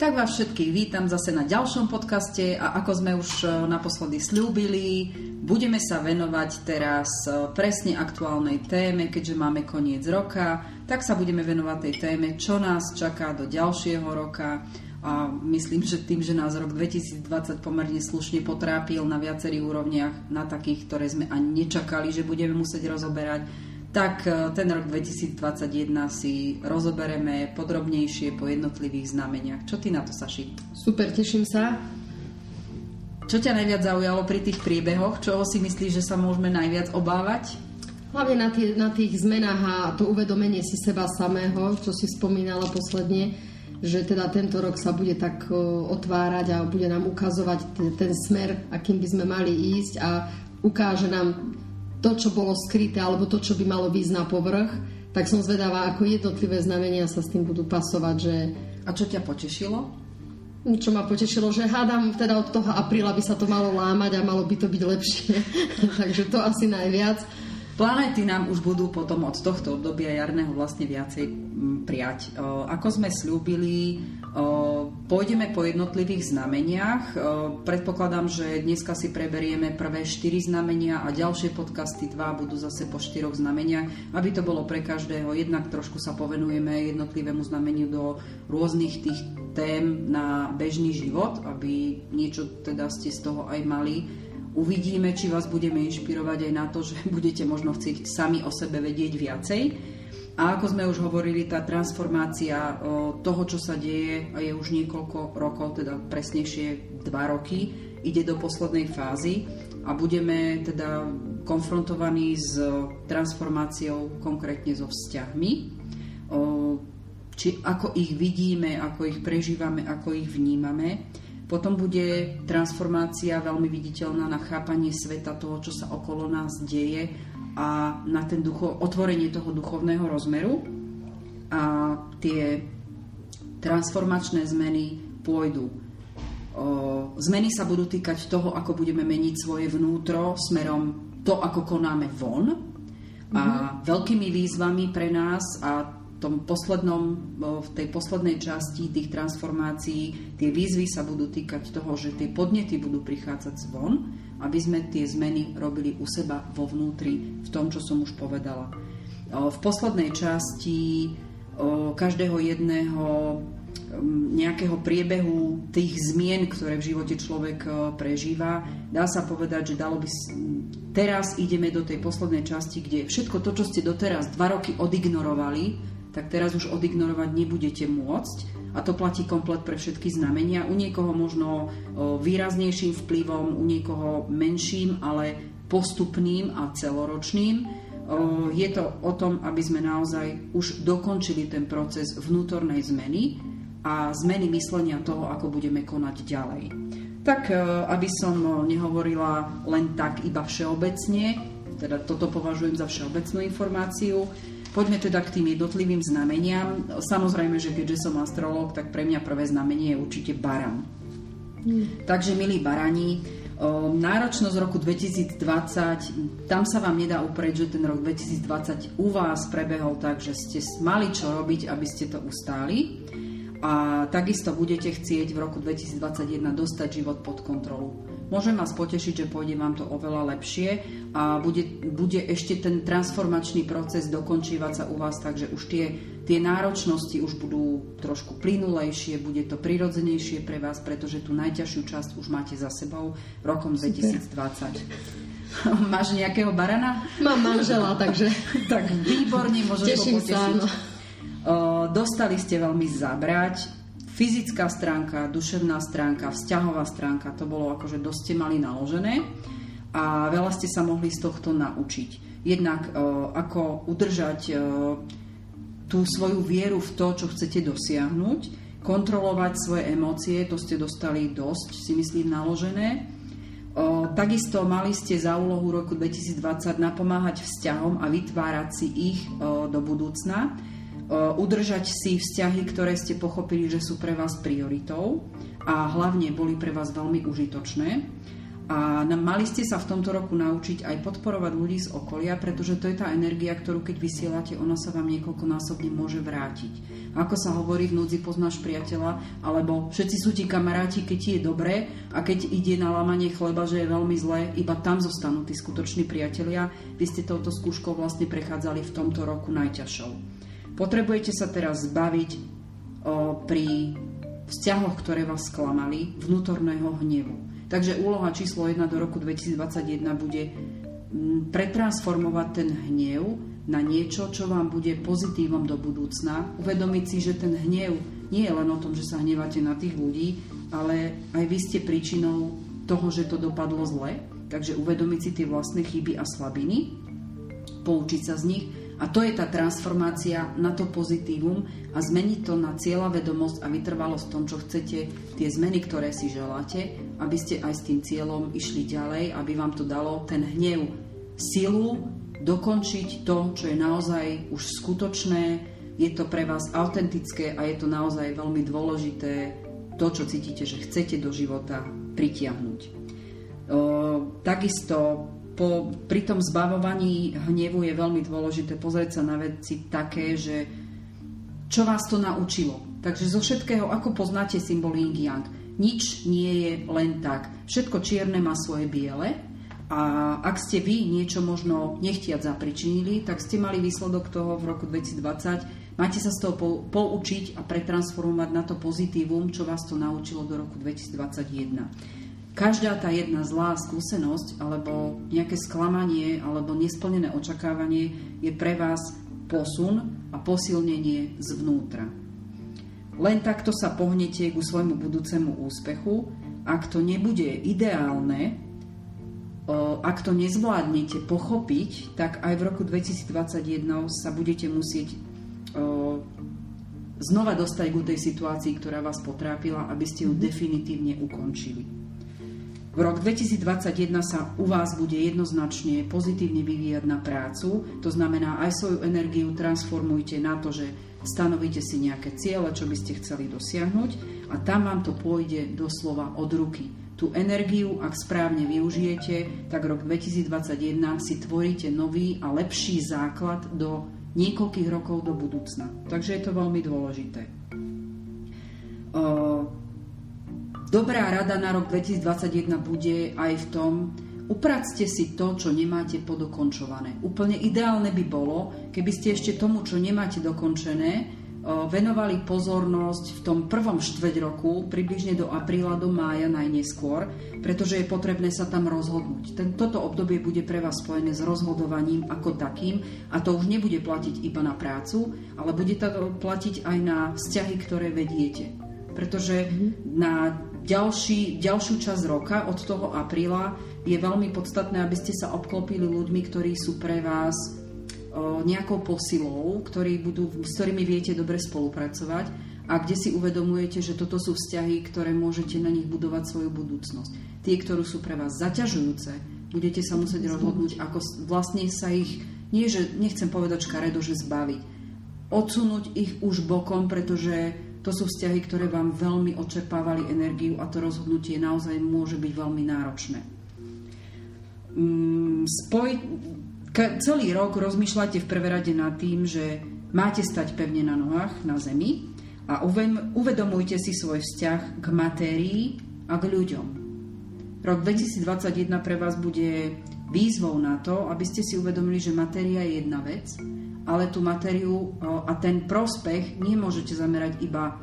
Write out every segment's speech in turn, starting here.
Tak vás všetkých vítam zase na ďalšom podcaste a ako sme už e, naposledy slúbili, budeme sa venovať teraz e, presne aktuálnej téme, keďže máme koniec roka, tak sa budeme venovať tej téme, čo nás čaká do ďalšieho roka. A myslím, že tým, že nás rok 2020 pomerne slušne potrápil na viacerých úrovniach, na takých, ktoré sme ani nečakali, že budeme musieť rozoberať, tak e, ten rok 2021 si rozobereme podrobnejšie po jednotlivých znameniach. Čo ty na to, Saši? Super, teším sa. Čo ťa najviac zaujalo pri tých príbehoch? Čoho si myslíš, že sa môžeme najviac obávať? Hlavne na, tie, na tých zmenách a to uvedomenie si seba samého, čo si spomínala posledne, že teda tento rok sa bude tak e, otvárať a bude nám ukazovať ten, ten smer, akým by sme mali ísť a ukáže nám to, čo bolo skryté, alebo to, čo by malo výjsť na povrch, tak som zvedavá, ako jednotlivé znamenia sa s tým budú pasovať. Že... A čo ťa potešilo? Čo ma potešilo, že hádam, teda od toho apríla by sa to malo lámať a malo by to byť lepšie. Takže to asi najviac. Planéty nám už budú potom od tohto obdobia jarného vlastne viacej prijať. Ako sme slúbili, Pôjdeme po jednotlivých znameniach. Predpokladám, že dneska si preberieme prvé 4 znamenia a ďalšie podcasty 2 budú zase po 4 znameniach, aby to bolo pre každého. Jednak trošku sa povenujeme jednotlivému znameniu do rôznych tých tém na bežný život, aby niečo teda ste z toho aj mali. Uvidíme, či vás budeme inšpirovať aj na to, že budete možno chcieť sami o sebe vedieť viacej. A ako sme už hovorili, tá transformácia toho, čo sa deje, je už niekoľko rokov, teda presnejšie dva roky, ide do poslednej fázy a budeme teda konfrontovaní s transformáciou konkrétne so vzťahmi. Či ako ich vidíme, ako ich prežívame, ako ich vnímame. Potom bude transformácia veľmi viditeľná na chápanie sveta toho, čo sa okolo nás deje a na ten ducho, otvorenie toho duchovného rozmeru a tie transformačné zmeny pôjdu. O, zmeny sa budú týkať toho, ako budeme meniť svoje vnútro smerom to, ako konáme von. Mm-hmm. A mhm. veľkými výzvami pre nás a tom poslednom, v tej poslednej časti tých transformácií tie výzvy sa budú týkať toho, že tie podnety budú prichádzať zvon aby sme tie zmeny robili u seba vo vnútri, v tom, čo som už povedala. V poslednej časti každého jedného nejakého priebehu tých zmien, ktoré v živote človek prežíva, dá sa povedať, že dalo by teraz ideme do tej poslednej časti, kde všetko to, čo ste doteraz dva roky odignorovali, tak teraz už odignorovať nebudete môcť a to platí komplet pre všetky znamenia. U niekoho možno výraznejším vplyvom, u niekoho menším, ale postupným a celoročným. Je to o tom, aby sme naozaj už dokončili ten proces vnútornej zmeny a zmeny myslenia toho, ako budeme konať ďalej. Tak aby som nehovorila len tak iba všeobecne, teda toto považujem za všeobecnú informáciu, Poďme teda k tým jednotlivým znameniam. Samozrejme, že keďže som astrolog, tak pre mňa prvé znamenie je určite baran. Mm. Takže, milí barani, náročnosť roku 2020, tam sa vám nedá uprieť, že ten rok 2020 u vás prebehol tak, že ste mali čo robiť, aby ste to ustáli a takisto budete chcieť v roku 2021 dostať život pod kontrolu. Môžem vás potešiť, že pôjde vám to oveľa lepšie a bude, bude ešte ten transformačný proces dokončívať sa u vás, takže už tie, tie náročnosti už budú trošku plynulejšie, bude to prirodzenejšie pre vás, pretože tú najťažšiu časť už máte za sebou rokom Super. 2020. Máš nejakého barana? Mám manžela, takže... tak výborne, môžeš Teším ho potešiť. Sa, no. dostali ste veľmi zabrať, fyzická stránka, duševná stránka, vzťahová stránka, to bolo akože dosť ste mali naložené a veľa ste sa mohli z tohto naučiť. Jednak e, ako udržať e, tú svoju vieru v to, čo chcete dosiahnuť, kontrolovať svoje emócie, to ste dostali dosť, si myslím, naložené. E, takisto mali ste za úlohu roku 2020 napomáhať vzťahom a vytvárať si ich do budúcna udržať si vzťahy, ktoré ste pochopili, že sú pre vás prioritou a hlavne boli pre vás veľmi užitočné. A mali ste sa v tomto roku naučiť aj podporovať ľudí z okolia, pretože to je tá energia, ktorú keď vysielate, ona sa vám niekoľkonásobne môže vrátiť. Ako sa hovorí v núdzi poznáš priateľa, alebo všetci sú ti kamaráti, keď ti je dobré a keď ide na lamanie chleba, že je veľmi zlé, iba tam zostanú tí skutoční priatelia. Vy ste touto skúškou vlastne prechádzali v tomto roku najťažšou. Potrebujete sa teraz zbaviť o, pri vzťahoch, ktoré vás sklamali, vnútorného hnevu Takže úloha číslo 1 do roku 2021 bude pretransformovať ten hnev na niečo, čo vám bude pozitívom do budúcna. Uvedomiť si, že ten hnev nie je len o tom, že sa hnevate na tých ľudí, ale aj vy ste príčinou toho, že to dopadlo zle. Takže uvedomiť si tie vlastné chyby a slabiny, poučiť sa z nich a to je tá transformácia na to pozitívum a zmeniť to na cieľa vedomosť a vytrvalosť v tom, čo chcete, tie zmeny, ktoré si želáte, aby ste aj s tým cieľom išli ďalej, aby vám to dalo ten hnev silu dokončiť to, čo je naozaj už skutočné, je to pre vás autentické a je to naozaj veľmi dôležité to, čo cítite, že chcete do života pritiahnuť. O, takisto po, pri tom zbavovaní hnevu je veľmi dôležité pozrieť sa na veci také, že čo vás to naučilo. Takže zo všetkého, ako poznáte symbol yin yang, nič nie je len tak. Všetko čierne má svoje biele a ak ste vy niečo možno nechtiac zapričinili, tak ste mali výsledok toho v roku 2020. Máte sa z toho poučiť a pretransformovať na to pozitívum, čo vás to naučilo do roku 2021 každá tá jedna zlá skúsenosť alebo nejaké sklamanie alebo nesplnené očakávanie je pre vás posun a posilnenie zvnútra. Len takto sa pohnete ku svojmu budúcemu úspechu. Ak to nebude ideálne, ak to nezvládnete pochopiť, tak aj v roku 2021 sa budete musieť znova dostať k tej situácii, ktorá vás potrápila, aby ste ju mhm. definitívne ukončili. V rok 2021 sa u vás bude jednoznačne pozitívne vyvíjať na prácu, to znamená aj svoju energiu transformujte na to, že stanovíte si nejaké ciele, čo by ste chceli dosiahnuť a tam vám to pôjde doslova od ruky. Tú energiu, ak správne využijete, tak rok 2021 si tvoríte nový a lepší základ do niekoľkých rokov do budúcna. Takže je to veľmi dôležité. Dobrá rada na rok 2021 bude aj v tom, upracte si to, čo nemáte podokončované. Úplne ideálne by bolo, keby ste ešte tomu, čo nemáte dokončené, venovali pozornosť v tom prvom štveť roku, približne do apríla, do mája najneskôr, pretože je potrebné sa tam rozhodnúť. Ten, toto obdobie bude pre vás spojené s rozhodovaním ako takým a to už nebude platiť iba na prácu, ale bude to platiť aj na vzťahy, ktoré vediete. Pretože na ďalší, ďalšiu časť roka, od toho apríla, je veľmi podstatné, aby ste sa obklopili ľuďmi, ktorí sú pre vás nejakou posilou, ktorí budú, s ktorými viete dobre spolupracovať a kde si uvedomujete, že toto sú vzťahy, ktoré môžete na nich budovať svoju budúcnosť. Tie, ktoré sú pre vás zaťažujúce, budete sa musieť rozhodnúť, ako vlastne sa ich, nie že nechcem povedať škaredo, že zbaviť, odsunúť ich už bokom, pretože to sú vzťahy, ktoré vám veľmi očerpávali energiu a to rozhodnutie naozaj môže byť veľmi náročné. Mm, spoj... Celý rok rozmýšľate v prvé rade nad tým, že máte stať pevne na nohách, na zemi a uvedomujte si svoj vzťah k matérii a k ľuďom. Rok 2021 pre vás bude výzvou na to, aby ste si uvedomili, že matéria je jedna vec ale tú materiu a ten prospech nemôžete zamerať iba,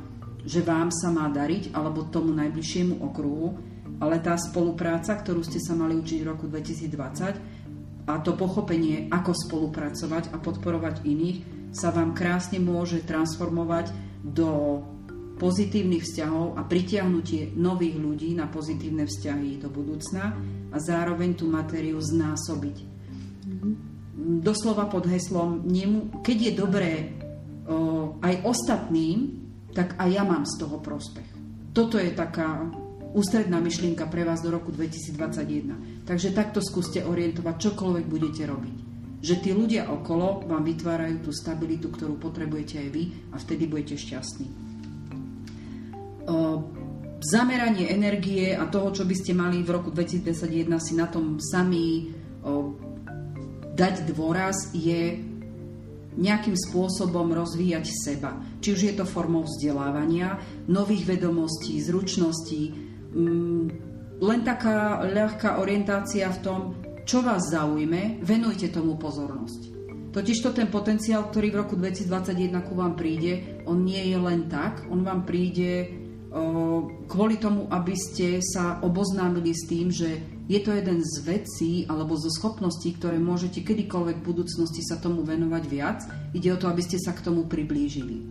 že vám sa má dariť alebo tomu najbližšiemu okruhu, ale tá spolupráca, ktorú ste sa mali učiť v roku 2020 a to pochopenie, ako spolupracovať a podporovať iných, sa vám krásne môže transformovať do pozitívnych vzťahov a pritiahnutie nových ľudí na pozitívne vzťahy do budúcna a zároveň tú materiu znásobiť. Mm-hmm doslova pod heslom, keď je dobré aj ostatným, tak aj ja mám z toho prospech. Toto je taká ústredná myšlienka pre vás do roku 2021. Takže takto skúste orientovať, čokoľvek budete robiť. Že tí ľudia okolo vám vytvárajú tú stabilitu, ktorú potrebujete aj vy a vtedy budete šťastní. zameranie energie a toho, čo by ste mali v roku 2021 si na tom sami dať dôraz, je nejakým spôsobom rozvíjať seba. Či už je to formou vzdelávania, nových vedomostí, zručností, mm, len taká ľahká orientácia v tom, čo vás zaujme, venujte tomu pozornosť. Totiž to ten potenciál, ktorý v roku 2021 ku vám príde, on nie je len tak, on vám príde kvôli tomu, aby ste sa oboznámili s tým, že je to jeden z vecí alebo zo schopností, ktoré môžete kedykoľvek v budúcnosti sa tomu venovať viac. Ide o to, aby ste sa k tomu priblížili.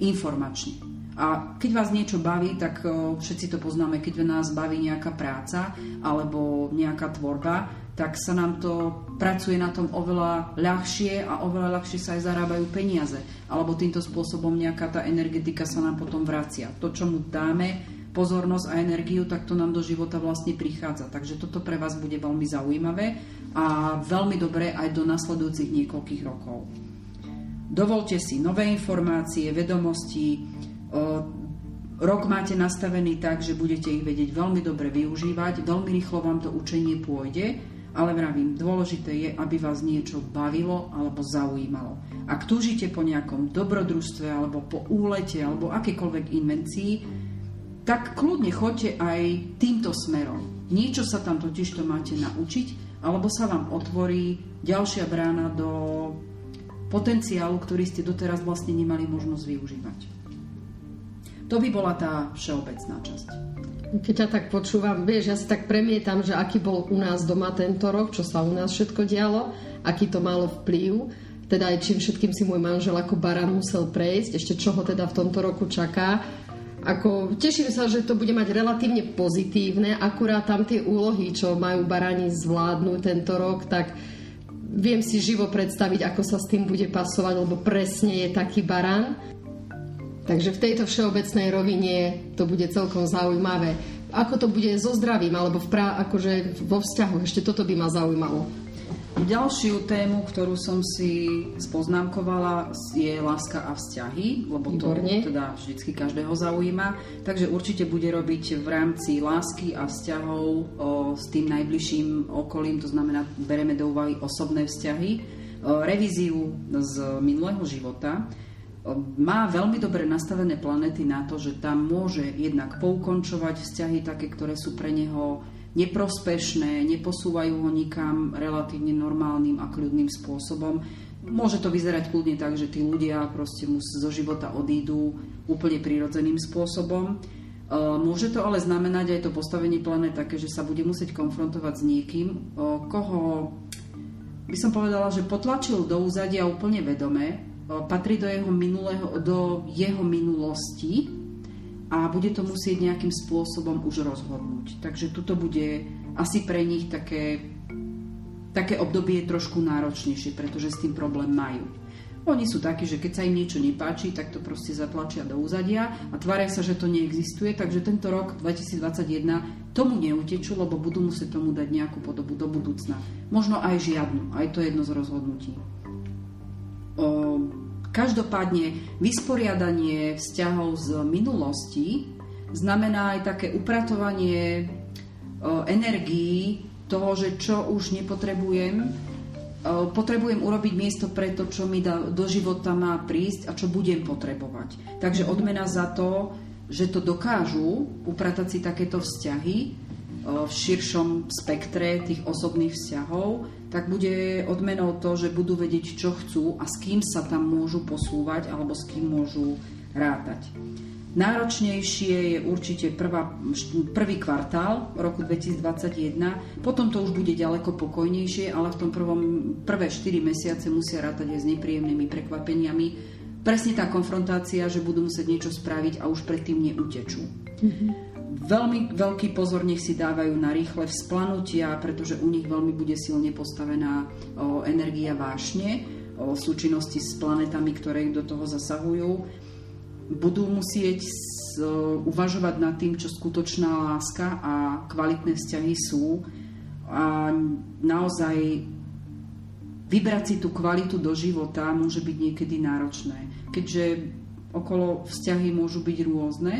Informačne. A keď vás niečo baví, tak všetci to poznáme, keď nás baví nejaká práca alebo nejaká tvorba, tak sa nám to pracuje na tom oveľa ľahšie a oveľa ľahšie sa aj zarábajú peniaze. Alebo týmto spôsobom nejaká tá energetika sa nám potom vracia. To, čo mu dáme, pozornosť a energiu, tak to nám do života vlastne prichádza. Takže toto pre vás bude veľmi zaujímavé a veľmi dobré aj do nasledujúcich niekoľkých rokov. Dovolte si nové informácie, vedomosti. Rok máte nastavený tak, že budete ich vedieť veľmi dobre využívať, veľmi rýchlo vám to učenie pôjde ale vravím, dôležité je, aby vás niečo bavilo alebo zaujímalo. Ak túžite po nejakom dobrodružstve alebo po úlete alebo akékoľvek invencii, tak kľudne choďte aj týmto smerom. Niečo sa tam totiž to máte naučiť, alebo sa vám otvorí ďalšia brána do potenciálu, ktorý ste doteraz vlastne nemali možnosť využívať. To by bola tá všeobecná časť. Keď ťa tak počúvam, vieš, ja si tak premietam, že aký bol u nás doma tento rok, čo sa u nás všetko dialo, aký to malo vplyv, teda aj čím všetkým si môj manžel ako baran musel prejsť, ešte čo ho teda v tomto roku čaká. Ako, teším sa, že to bude mať relatívne pozitívne, akurát tam tie úlohy, čo majú barani zvládnuť tento rok, tak viem si živo predstaviť, ako sa s tým bude pasovať, lebo presne je taký baran. Takže v tejto všeobecnej rovine to bude celkom zaujímavé. Ako to bude so zdravím, alebo v prá- akože vo vzťahu, ešte toto by ma zaujímalo. Ďalšiu tému, ktorú som si spoznámkovala, je láska a vzťahy, lebo to Výborne. teda vždycky každého zaujíma. Takže určite bude robiť v rámci lásky a vzťahov o, s tým najbližším okolím, to znamená, bereme do úvahy osobné vzťahy, o, revíziu z minulého života, má veľmi dobre nastavené planety na to, že tam môže jednak poukončovať vzťahy také, ktoré sú pre neho neprospešné, neposúvajú ho nikam relatívne normálnym a kľudným spôsobom. Môže to vyzerať kľudne tak, že tí ľudia proste mu zo života odídu úplne prirodzeným spôsobom. E, môže to ale znamenať aj to postavenie planet také, že sa bude musieť konfrontovať s niekým, e, koho by som povedala, že potlačil do úzadia úplne vedome, patrí do jeho, minulého, do jeho minulosti a bude to musieť nejakým spôsobom už rozhodnúť. Takže tuto bude asi pre nich také, také obdobie trošku náročnejšie, pretože s tým problém majú. Oni sú takí, že keď sa im niečo nepáči, tak to proste zatlačia do úzadia a tvária sa, že to neexistuje, takže tento rok 2021 tomu neutečú, lebo budú musieť tomu dať nejakú podobu do budúcna. Možno aj žiadnu, aj to jedno z rozhodnutí. Každopádne vysporiadanie vzťahov z minulosti znamená aj také upratovanie energií toho, že čo už nepotrebujem, potrebujem urobiť miesto pre to, čo mi do života má prísť a čo budem potrebovať. Takže odmena za to, že to dokážu upratať si takéto vzťahy, v širšom spektre tých osobných vzťahov, tak bude odmenou to, že budú vedieť, čo chcú a s kým sa tam môžu posúvať alebo s kým môžu rátať. Náročnejšie je určite prvá, prvý kvartál roku 2021, potom to už bude ďaleko pokojnejšie, ale v tom prvom, prvé 4 mesiace musia rátať aj s nepríjemnými prekvapeniami. Presne tá konfrontácia, že budú musieť niečo spraviť a už predtým neutečú. Mm-hmm. Veľmi veľký pozor nech si dávajú na rýchle vzplanutia, pretože u nich veľmi bude silne postavená o, energia vášne o, súčinnosti s planetami, ktoré do toho zasahujú. Budú musieť s, o, uvažovať nad tým, čo skutočná láska a kvalitné vzťahy sú a naozaj vybrať si tú kvalitu do života môže byť niekedy náročné. Keďže okolo vzťahy môžu byť rôzne,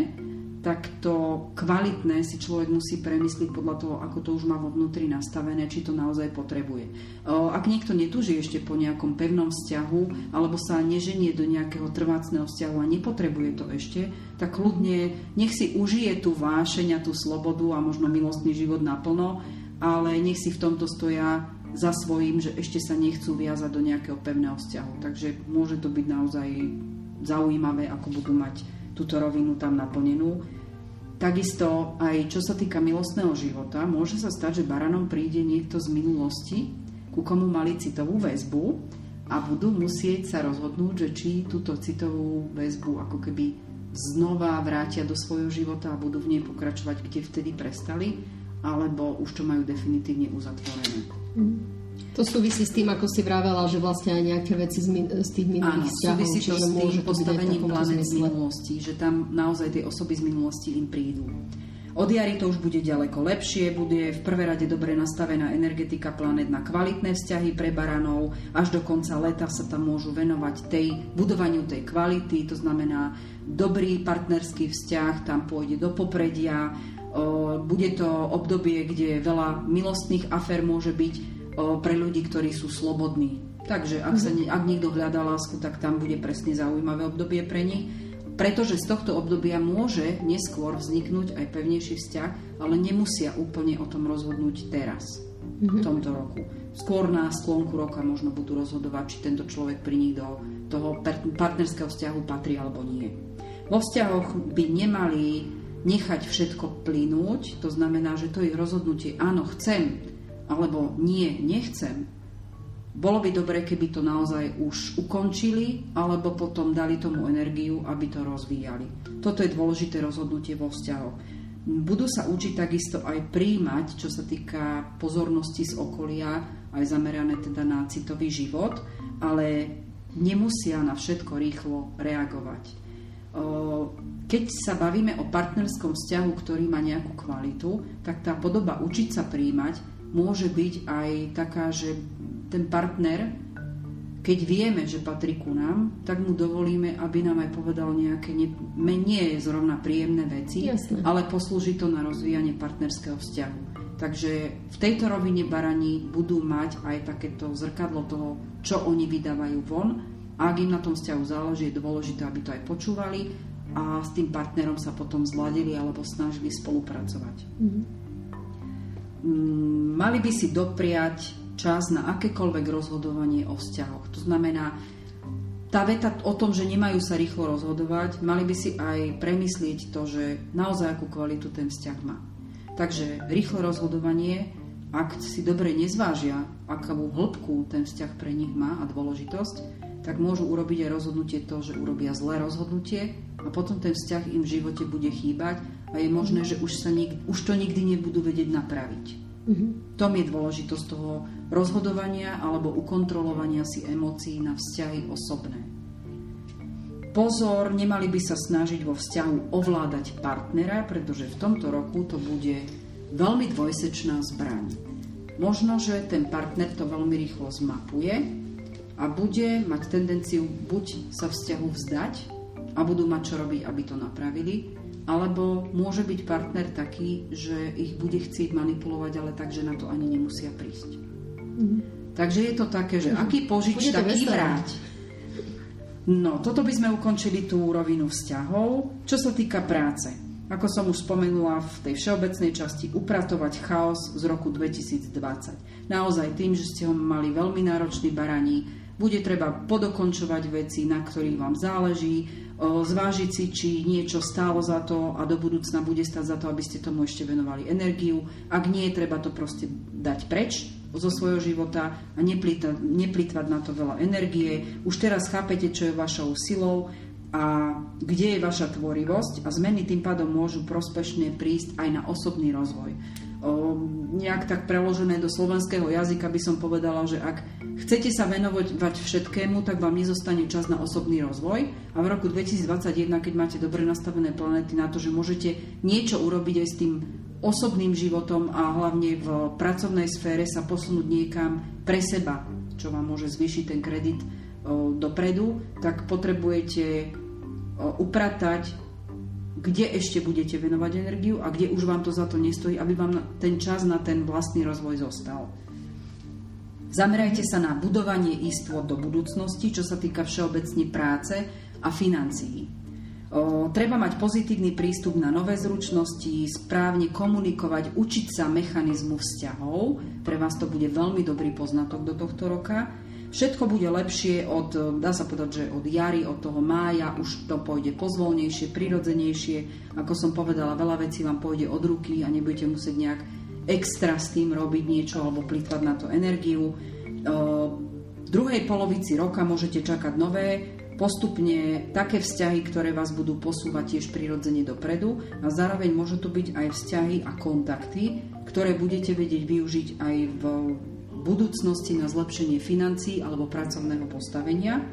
tak to kvalitné si človek musí premyslieť podľa toho, ako to už má vo vnútri nastavené, či to naozaj potrebuje. Ak niekto netúži ešte po nejakom pevnom vzťahu, alebo sa neženie do nejakého trvácného vzťahu a nepotrebuje to ešte, tak kľudne nech si užije tú vášeň a tú slobodu a možno milostný život naplno, ale nech si v tomto stoja za svojím, že ešte sa nechcú viazať do nejakého pevného vzťahu. Takže môže to byť naozaj zaujímavé, ako budú mať túto rovinu tam naplnenú. Takisto aj čo sa týka milostného života, môže sa stať, že baranom príde niekto z minulosti, ku komu mali citovú väzbu a budú musieť sa rozhodnúť, že či túto citovú väzbu ako keby znova vrátia do svojho života a budú v nej pokračovať, kde vtedy prestali, alebo už to majú definitívne uzatvorené. Mm. To súvisí s tým, ako si vravela, že vlastne aj nejaké veci z, min- z tých minulých Áno, vzťahov, súvisí to s tým postavením planet z minulosti, že tam naozaj tie osoby z minulosti im prídu. Od jary to už bude ďaleko lepšie, bude v prvé rade dobre nastavená energetika planet na kvalitné vzťahy pre baranov, až do konca leta sa tam môžu venovať tej, budovaniu tej kvality, to znamená dobrý partnerský vzťah, tam pôjde do popredia, bude to obdobie, kde veľa milostných afér môže byť, pre ľudí, ktorí sú slobodní. Takže ak, sa, ak niekto hľadá lásku, tak tam bude presne zaujímavé obdobie pre nich. Pretože z tohto obdobia môže neskôr vzniknúť aj pevnejší vzťah, ale nemusia úplne o tom rozhodnúť teraz, v tomto roku. Skôr na sklonku roka možno budú rozhodovať, či tento človek pri nich do toho partnerského vzťahu patrí alebo nie. Vo vzťahoch by nemali nechať všetko plynúť, to znamená, že to ich rozhodnutie, áno, chcem, alebo nie, nechcem, bolo by dobre, keby to naozaj už ukončili, alebo potom dali tomu energiu, aby to rozvíjali. Toto je dôležité rozhodnutie vo vzťahoch. Budú sa učiť takisto aj príjmať, čo sa týka pozornosti z okolia, aj zamerané teda na citový život, ale nemusia na všetko rýchlo reagovať. Keď sa bavíme o partnerskom vzťahu, ktorý má nejakú kvalitu, tak tá podoba učiť sa príjmať môže byť aj taká, že ten partner, keď vieme, že patrí ku nám, tak mu dovolíme, aby nám aj povedal nejaké nie, nie zrovna príjemné veci, Jasne. ale poslúži to na rozvíjanie partnerského vzťahu. Takže v tejto rovine baraní budú mať aj takéto zrkadlo toho, čo oni vydávajú von. A ak im na tom vzťahu záleží, je dôležité, aby to aj počúvali a s tým partnerom sa potom zladili alebo snažili spolupracovať. Mm-hmm. Mm, mali by si dopriať čas na akékoľvek rozhodovanie o vzťahoch. To znamená, tá veta o tom, že nemajú sa rýchlo rozhodovať, mali by si aj premyslieť to, že naozaj akú kvalitu ten vzťah má. Takže rýchle rozhodovanie, ak si dobre nezvážia, akú hĺbku ten vzťah pre nich má a dôležitosť, tak môžu urobiť aj rozhodnutie to, že urobia zlé rozhodnutie a potom ten vzťah im v živote bude chýbať a je možné, že už, sa nik- už to nikdy nebudú vedieť napraviť. Mm-hmm. Tom je dôležitosť toho rozhodovania alebo ukontrolovania si emócií na vzťahy osobné. Pozor, nemali by sa snažiť vo vzťahu ovládať partnera, pretože v tomto roku to bude veľmi dvojsečná zbraň. Možno, že ten partner to veľmi rýchlo zmapuje a bude mať tendenciu buď sa vzťahu vzdať a budú mať čo robiť, aby to napravili, alebo môže byť partner taký, že ich bude chcieť manipulovať, ale tak, že na to ani nemusia prísť. Mm-hmm. Takže je to také, že aký požič, taký vráť. No, toto by sme ukončili tú rovinu vzťahov. Čo sa týka práce, ako som už spomenula v tej všeobecnej časti, upratovať chaos z roku 2020. Naozaj tým, že ste ho mali veľmi náročný baraní, bude treba podokončovať veci, na ktorých vám záleží, zvážiť si, či niečo stálo za to a do budúcna bude stať za to, aby ste tomu ešte venovali energiu. Ak nie, treba to proste dať preč zo svojho života a neplýtvať na to veľa energie. Už teraz chápete, čo je vašou silou a kde je vaša tvorivosť a zmeny tým pádom môžu prospešne prísť aj na osobný rozvoj. O, nejak tak preložené do slovenského jazyka by som povedala, že ak chcete sa venovať všetkému, tak vám nezostane čas na osobný rozvoj a v roku 2021, keď máte dobre nastavené planety na to, že môžete niečo urobiť aj s tým osobným životom a hlavne v pracovnej sfére sa posunúť niekam pre seba, čo vám môže zvýšiť ten kredit dopredu, tak potrebujete upratať kde ešte budete venovať energiu a kde už vám to za to nestojí, aby vám ten čas na ten vlastný rozvoj zostal. Zamerajte sa na budovanie istôt do budúcnosti, čo sa týka všeobecne práce a financií. O, treba mať pozitívny prístup na nové zručnosti, správne komunikovať, učiť sa mechanizmu vzťahov. Pre vás to bude veľmi dobrý poznatok do tohto roka. Všetko bude lepšie od, dá sa povedať, že od jary, od toho mája, už to pôjde pozvolnejšie, prirodzenejšie. Ako som povedala, veľa vecí vám pôjde od ruky a nebudete musieť nejak extra s tým robiť niečo alebo plýtvať na to energiu. V druhej polovici roka môžete čakať nové, postupne také vzťahy, ktoré vás budú posúvať tiež prirodzene dopredu a zároveň môžu to byť aj vzťahy a kontakty, ktoré budete vedieť využiť aj v budúcnosti na zlepšenie financií alebo pracovného postavenia.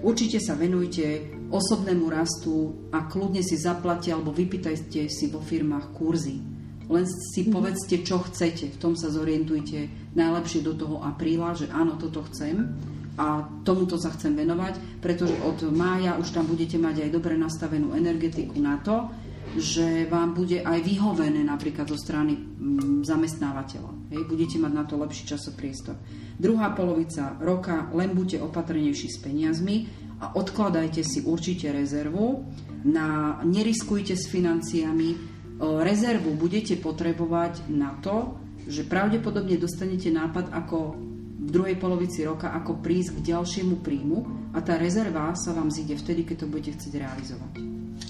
Určite sa venujte osobnému rastu a kľudne si zaplatia alebo vypýtajte si vo firmách kurzy. Len si mhm. povedzte, čo chcete, v tom sa zorientujte najlepšie do toho apríla, že áno, toto chcem a tomuto sa chcem venovať, pretože od mája už tam budete mať aj dobre nastavenú energetiku na to, že vám bude aj vyhovené napríklad zo strany mm, zamestnávateľa. Hej, budete mať na to lepší časopriestor. Druhá polovica roka len buďte opatrnejší s peniazmi a odkladajte si určite rezervu. Na, neriskujte s financiami. Rezervu budete potrebovať na to, že pravdepodobne dostanete nápad ako v druhej polovici roka, ako prísť k ďalšiemu príjmu a tá rezerva sa vám zíde vtedy, keď to budete chcieť realizovať.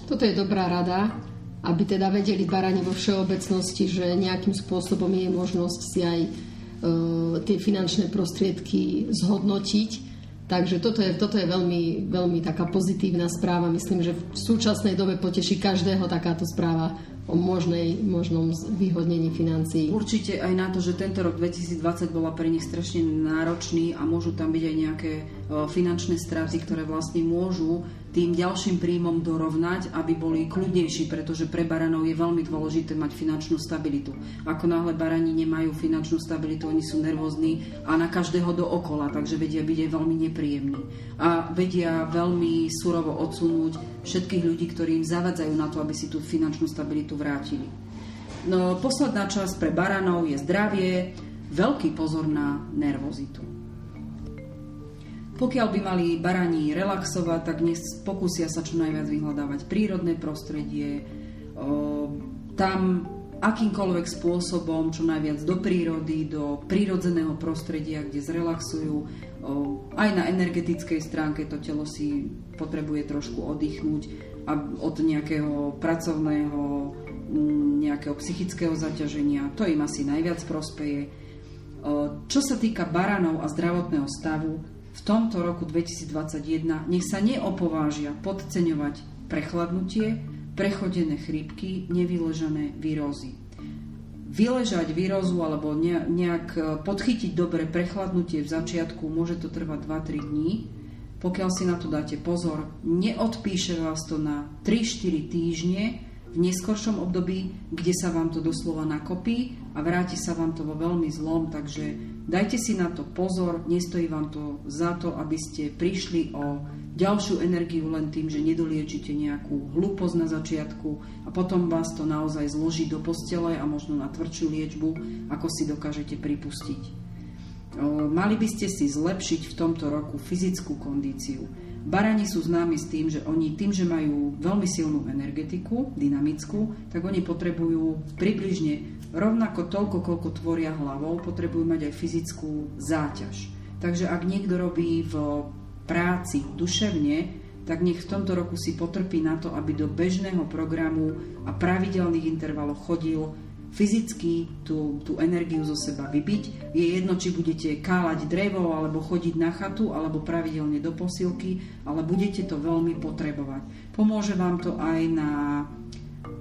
Toto je dobrá rada aby teda vedeli barani vo všeobecnosti, že nejakým spôsobom je možnosť si aj e, tie finančné prostriedky zhodnotiť. Takže toto je, toto je veľmi, veľmi taká pozitívna správa. Myslím, že v súčasnej dobe poteší každého takáto správa o možnej, možnom vyhodnení financií. Určite aj na to, že tento rok 2020 bola pre nich strašne náročný a môžu tam byť aj nejaké finančné straty, ktoré vlastne môžu tým ďalším príjmom dorovnať, aby boli kľudnejší, pretože pre baranov je veľmi dôležité mať finančnú stabilitu. Ako náhle barani nemajú finančnú stabilitu, oni sú nervózni a na každého dookola, takže vedia byť aj veľmi nepríjemní. A vedia veľmi surovo odsunúť všetkých ľudí, ktorí im zavadzajú na to, aby si tú finančnú stabilitu vrátili. No, posledná časť pre baranov je zdravie, veľký pozor na nervozitu. Pokiaľ by mali barani relaxovať, tak dnes pokúsia sa čo najviac vyhľadávať prírodné prostredie, tam akýmkoľvek spôsobom, čo najviac do prírody, do prírodzeného prostredia, kde zrelaxujú. Aj na energetickej stránke to telo si potrebuje trošku oddychnúť od nejakého pracovného, nejakého psychického zaťaženia. To im asi najviac prospeje. Čo sa týka baranov a zdravotného stavu, v tomto roku 2021 nech sa neopovážia podceňovať prechladnutie, prechodené chrípky, nevyležané výrozy. Vyležať výrozu alebo nejak e, podchytiť dobre prechladnutie v začiatku môže to trvať 2-3 dní. Pokiaľ si na to dáte pozor, neodpíše vás to na 3-4 týždne, v neskoršom období, kde sa vám to doslova nakopí a vráti sa vám to vo veľmi zlom, takže dajte si na to pozor, nestojí vám to za to, aby ste prišli o ďalšiu energiu len tým, že nedoliečite nejakú hlúposť na začiatku a potom vás to naozaj zloží do postele a možno na tvrdšiu liečbu, ako si dokážete pripustiť. Mali by ste si zlepšiť v tomto roku fyzickú kondíciu. Barani sú známi s tým, že oni tým, že majú veľmi silnú energetiku, dynamickú, tak oni potrebujú približne rovnako toľko, koľko tvoria hlavou, potrebujú mať aj fyzickú záťaž. Takže ak niekto robí v práci duševne, tak nech v tomto roku si potrpí na to, aby do bežného programu a pravidelných intervalov chodil fyzicky tú, tú energiu zo seba vybiť. Je jedno, či budete kálať drevo, alebo chodiť na chatu, alebo pravidelne do posilky, ale budete to veľmi potrebovať. Pomôže vám to aj na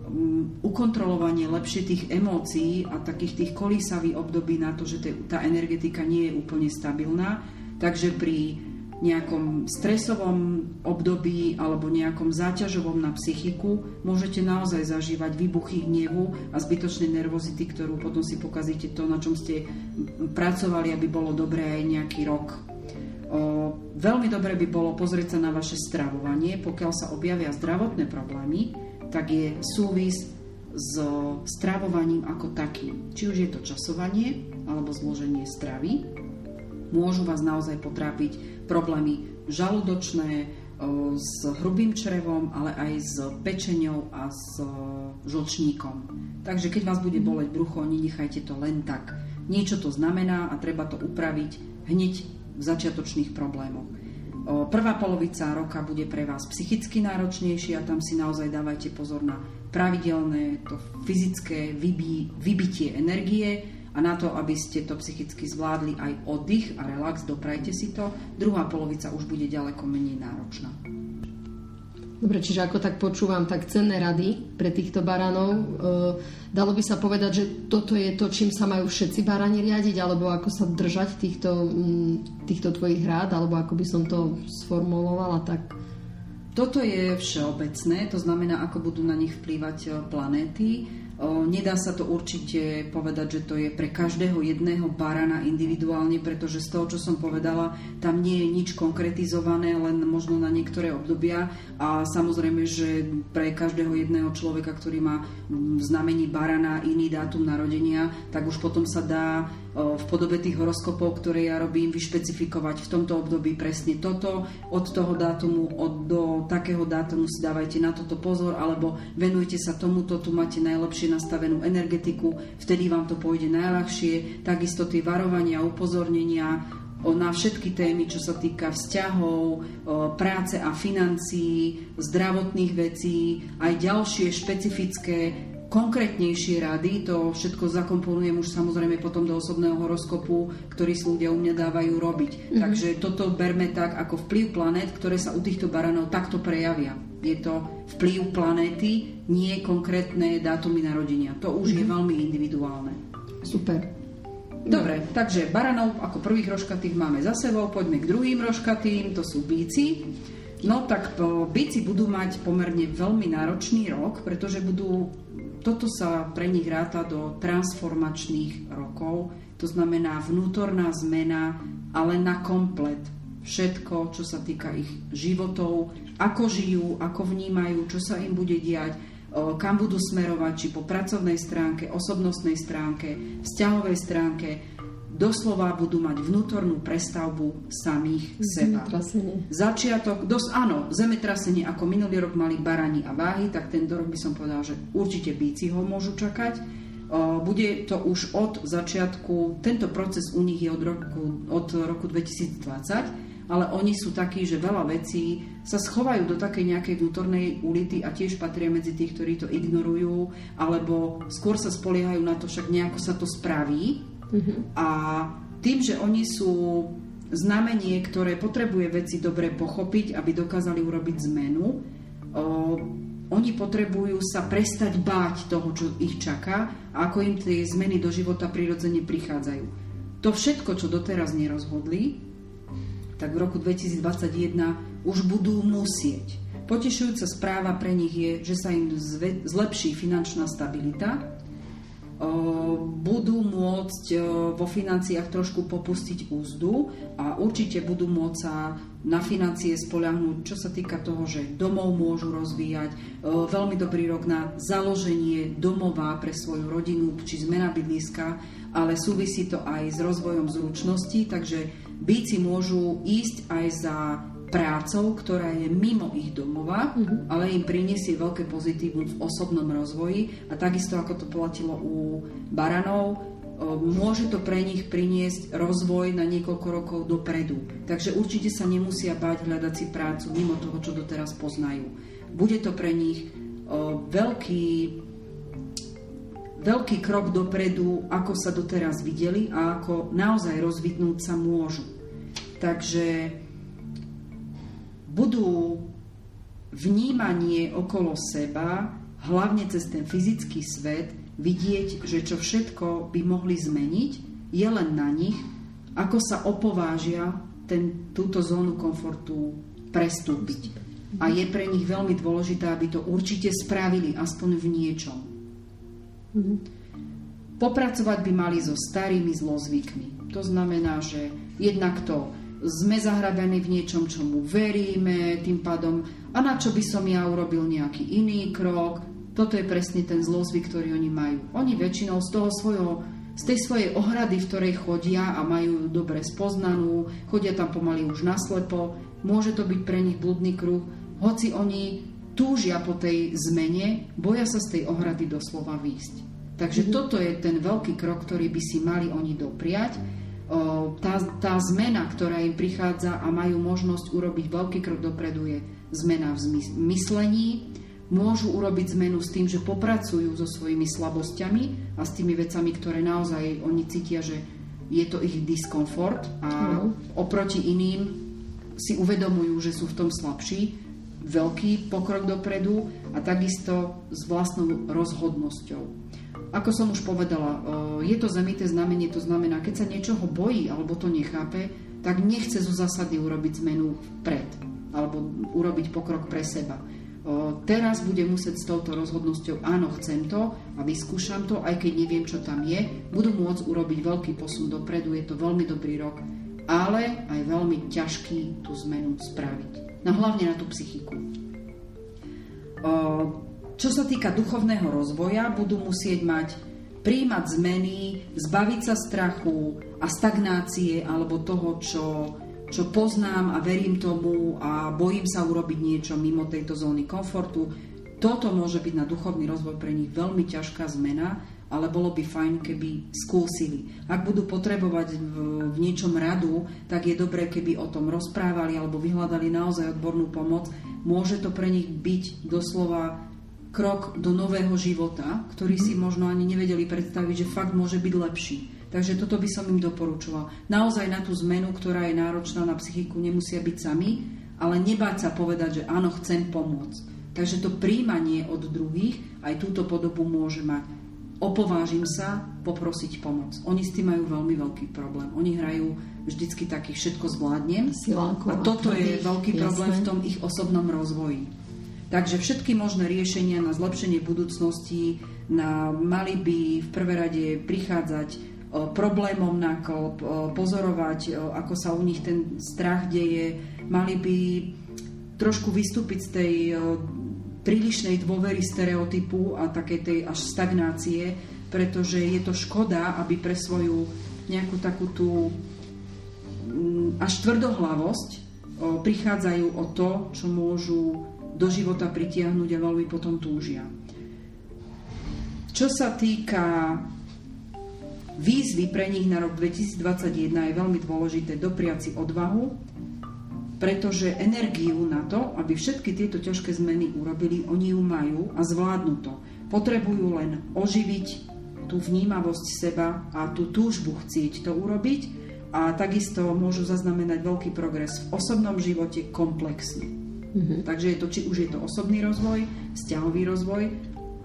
um, ukontrolovanie lepšie tých emócií a takých tých kolísavých období na to, že tá energetika nie je úplne stabilná. Takže pri nejakom stresovom období alebo nejakom záťažovom na psychiku môžete naozaj zažívať výbuchy hnevu a zbytočnej nervozity, ktorú potom si pokazíte to, na čom ste pracovali, aby bolo dobré aj nejaký rok. O, veľmi dobre by bolo pozrieť sa na vaše stravovanie. Pokiaľ sa objavia zdravotné problémy, tak je súvis s stravovaním ako takým. Či už je to časovanie alebo zloženie stravy. Môžu vás naozaj potrápiť problémy žalúdočné, s hrubým črevom, ale aj s pečenou a s žlčníkom. Takže keď vás bude boleť brucho, nenechajte to len tak. Niečo to znamená a treba to upraviť hneď v začiatočných problémoch. Prvá polovica roka bude pre vás psychicky náročnejšia tam si naozaj dávajte pozor na pravidelné to fyzické vybí, vybitie energie a na to, aby ste to psychicky zvládli aj oddych a relax, doprajte si to. Druhá polovica už bude ďaleko menej náročná. Dobre, čiže ako tak počúvam, tak cenné rady pre týchto baranov. E, dalo by sa povedať, že toto je to, čím sa majú všetci barani riadiť, alebo ako sa držať týchto, mm, týchto tvojich rád, alebo ako by som to sformulovala tak? Toto je všeobecné, to znamená, ako budú na nich vplývať e, planéty. Nedá sa to určite povedať, že to je pre každého jedného barana individuálne, pretože z toho, čo som povedala, tam nie je nič konkretizované, len možno na niektoré obdobia. A samozrejme, že pre každého jedného človeka, ktorý má v znamení barana iný dátum narodenia, tak už potom sa dá v podobe tých horoskopov, ktoré ja robím, vyšpecifikovať v tomto období presne toto, od toho dátumu od do takého dátumu si dávajte na toto pozor, alebo venujte sa tomuto, tu máte najlepšie nastavenú energetiku, vtedy vám to pôjde najľahšie, takisto tie varovania, upozornenia, na všetky témy, čo sa týka vzťahov, práce a financií, zdravotných vecí, aj ďalšie špecifické konkrétnejšie rady, to všetko zakomponujem už samozrejme potom do osobného horoskopu, ktorý si ľudia u mňa dávajú robiť. Mm-hmm. Takže toto berme tak ako vplyv planét, ktoré sa u týchto baranov takto prejavia. Je to vplyv planéty, nie konkrétne dátumy narodenia. To už mm-hmm. je mhm. veľmi individuálne. Super. Dobre, takže baranov ako prvých rožkatých máme za sebou, poďme k druhým rožkatým, to sú bíci. No tak bíci budú mať pomerne veľmi náročný rok, pretože budú toto sa pre nich ráta do transformačných rokov, to znamená vnútorná zmena, ale na komplet. Všetko, čo sa týka ich životov, ako žijú, ako vnímajú, čo sa im bude diať, kam budú smerovať, či po pracovnej stránke, osobnostnej stránke, vzťahovej stránke, doslova budú mať vnútornú prestavbu samých seba. Začiatok, dos, áno, zemetrasenie ako minulý rok mali barani a váhy, tak tento rok by som povedal, že určite bíci ho môžu čakať. Bude to už od začiatku, tento proces u nich je od roku, od roku 2020, ale oni sú takí, že veľa vecí sa schovajú do takej nejakej vnútornej ulity a tiež patria medzi tých, ktorí to ignorujú, alebo skôr sa spoliehajú na to, však nejako sa to spraví, Uh-huh. A tým, že oni sú znamenie, ktoré potrebuje veci dobre pochopiť, aby dokázali urobiť zmenu, o, oni potrebujú sa prestať báť toho, čo ich čaká a ako im tie zmeny do života prirodzene prichádzajú. To všetko, čo doteraz nerozhodli, tak v roku 2021 už budú musieť. Potešujúca správa pre nich je, že sa im zlepší finančná stabilita, budú môcť vo financiách trošku popustiť úzdu a určite budú môcť sa na financie spoľahnúť, čo sa týka toho, že domov môžu rozvíjať. Veľmi dobrý rok na založenie domova pre svoju rodinu či zmena bydliska, ale súvisí to aj s rozvojom zručností, takže bíci môžu ísť aj za prácou, ktorá je mimo ich domova, uh-huh. ale im priniesie veľké pozitívum v osobnom rozvoji a takisto ako to platilo u baranov, môže to pre nich priniesť rozvoj na niekoľko rokov dopredu. Takže určite sa nemusia báť hľadať si prácu mimo toho, čo doteraz poznajú. Bude to pre nich veľký, veľký krok dopredu, ako sa doteraz videli a ako naozaj rozvitnúť sa môžu. Takže budú vnímanie okolo seba, hlavne cez ten fyzický svet, vidieť, že čo všetko by mohli zmeniť, je len na nich, ako sa opovážia ten, túto zónu komfortu prestúpiť. A je pre nich veľmi dôležité, aby to určite spravili, aspoň v niečom. Popracovať by mali so starými zlozvykmi. To znamená, že jednak to sme zahrabaní v niečom, čomu veríme, tým pádom a na čo by som ja urobil nejaký iný krok. Toto je presne ten zlozvyk, ktorý oni majú. Oni väčšinou z toho svojho z tej svojej ohrady, v ktorej chodia a majú dobre spoznanú, chodia tam pomaly už naslepo, môže to byť pre nich bludný kruh, hoci oni túžia po tej zmene, boja sa z tej ohrady doslova výjsť. Takže mm-hmm. toto je ten veľký krok, ktorý by si mali oni dopriať tá, tá zmena, ktorá im prichádza a majú možnosť urobiť veľký krok dopredu, je zmena v myslení. Môžu urobiť zmenu s tým, že popracujú so svojimi slabosťami a s tými vecami, ktoré naozaj oni cítia, že je to ich diskomfort a mm. oproti iným si uvedomujú, že sú v tom slabší. Veľký pokrok dopredu a takisto s vlastnou rozhodnosťou ako som už povedala, je to zemité znamenie, to znamená, keď sa niečoho bojí alebo to nechápe, tak nechce zo zásady urobiť zmenu vpred alebo urobiť pokrok pre seba. Teraz bude musieť s touto rozhodnosťou, áno, chcem to a vyskúšam to, aj keď neviem, čo tam je, budú môcť urobiť veľký posun dopredu, je to veľmi dobrý rok, ale aj veľmi ťažký tú zmenu spraviť. No hlavne na tú psychiku. Čo sa týka duchovného rozvoja, budú musieť mať príjmať zmeny, zbaviť sa strachu a stagnácie alebo toho, čo, čo poznám a verím tomu a bojím sa urobiť niečo mimo tejto zóny komfortu. Toto môže byť na duchovný rozvoj pre nich veľmi ťažká zmena, ale bolo by fajn, keby skúsili. Ak budú potrebovať v, v niečom radu, tak je dobré, keby o tom rozprávali alebo vyhľadali naozaj odbornú pomoc. Môže to pre nich byť doslova krok do nového života, ktorý si možno ani nevedeli predstaviť, že fakt môže byť lepší. Takže toto by som im doporučoval. Naozaj na tú zmenu, ktorá je náročná na psychiku, nemusia byť sami, ale nebáť sa povedať, že áno, chcem pomôcť. Takže to príjmanie od druhých aj túto podobu môže mať. Opovážim sa poprosiť pomoc. Oni s tým majú veľmi veľký problém. Oni hrajú vždycky taký všetko zvládnem. A toto je veľký problém v tom ich osobnom rozvoji. Takže všetky možné riešenia na zlepšenie budúcnosti na, mali by v prvé rade prichádzať o, problémom na klop, o, pozorovať, o, ako sa u nich ten strach deje, mali by trošku vystúpiť z tej prílišnej dôvery stereotypu a takej tej až stagnácie, pretože je to škoda, aby pre svoju nejakú takú tú až tvrdohlavosť prichádzajú o to, čo môžu do života pritiahnuť a veľmi potom túžia. Čo sa týka výzvy pre nich na rok 2021 je veľmi dôležité dopriať si odvahu, pretože energiu na to, aby všetky tieto ťažké zmeny urobili, oni ju majú a zvládnu to. Potrebujú len oživiť tú vnímavosť seba a tú túžbu chcieť to urobiť a takisto môžu zaznamenať veľký progres v osobnom živote komplexne. Mm-hmm. Takže je to, či už je to osobný rozvoj, vzťahový rozvoj,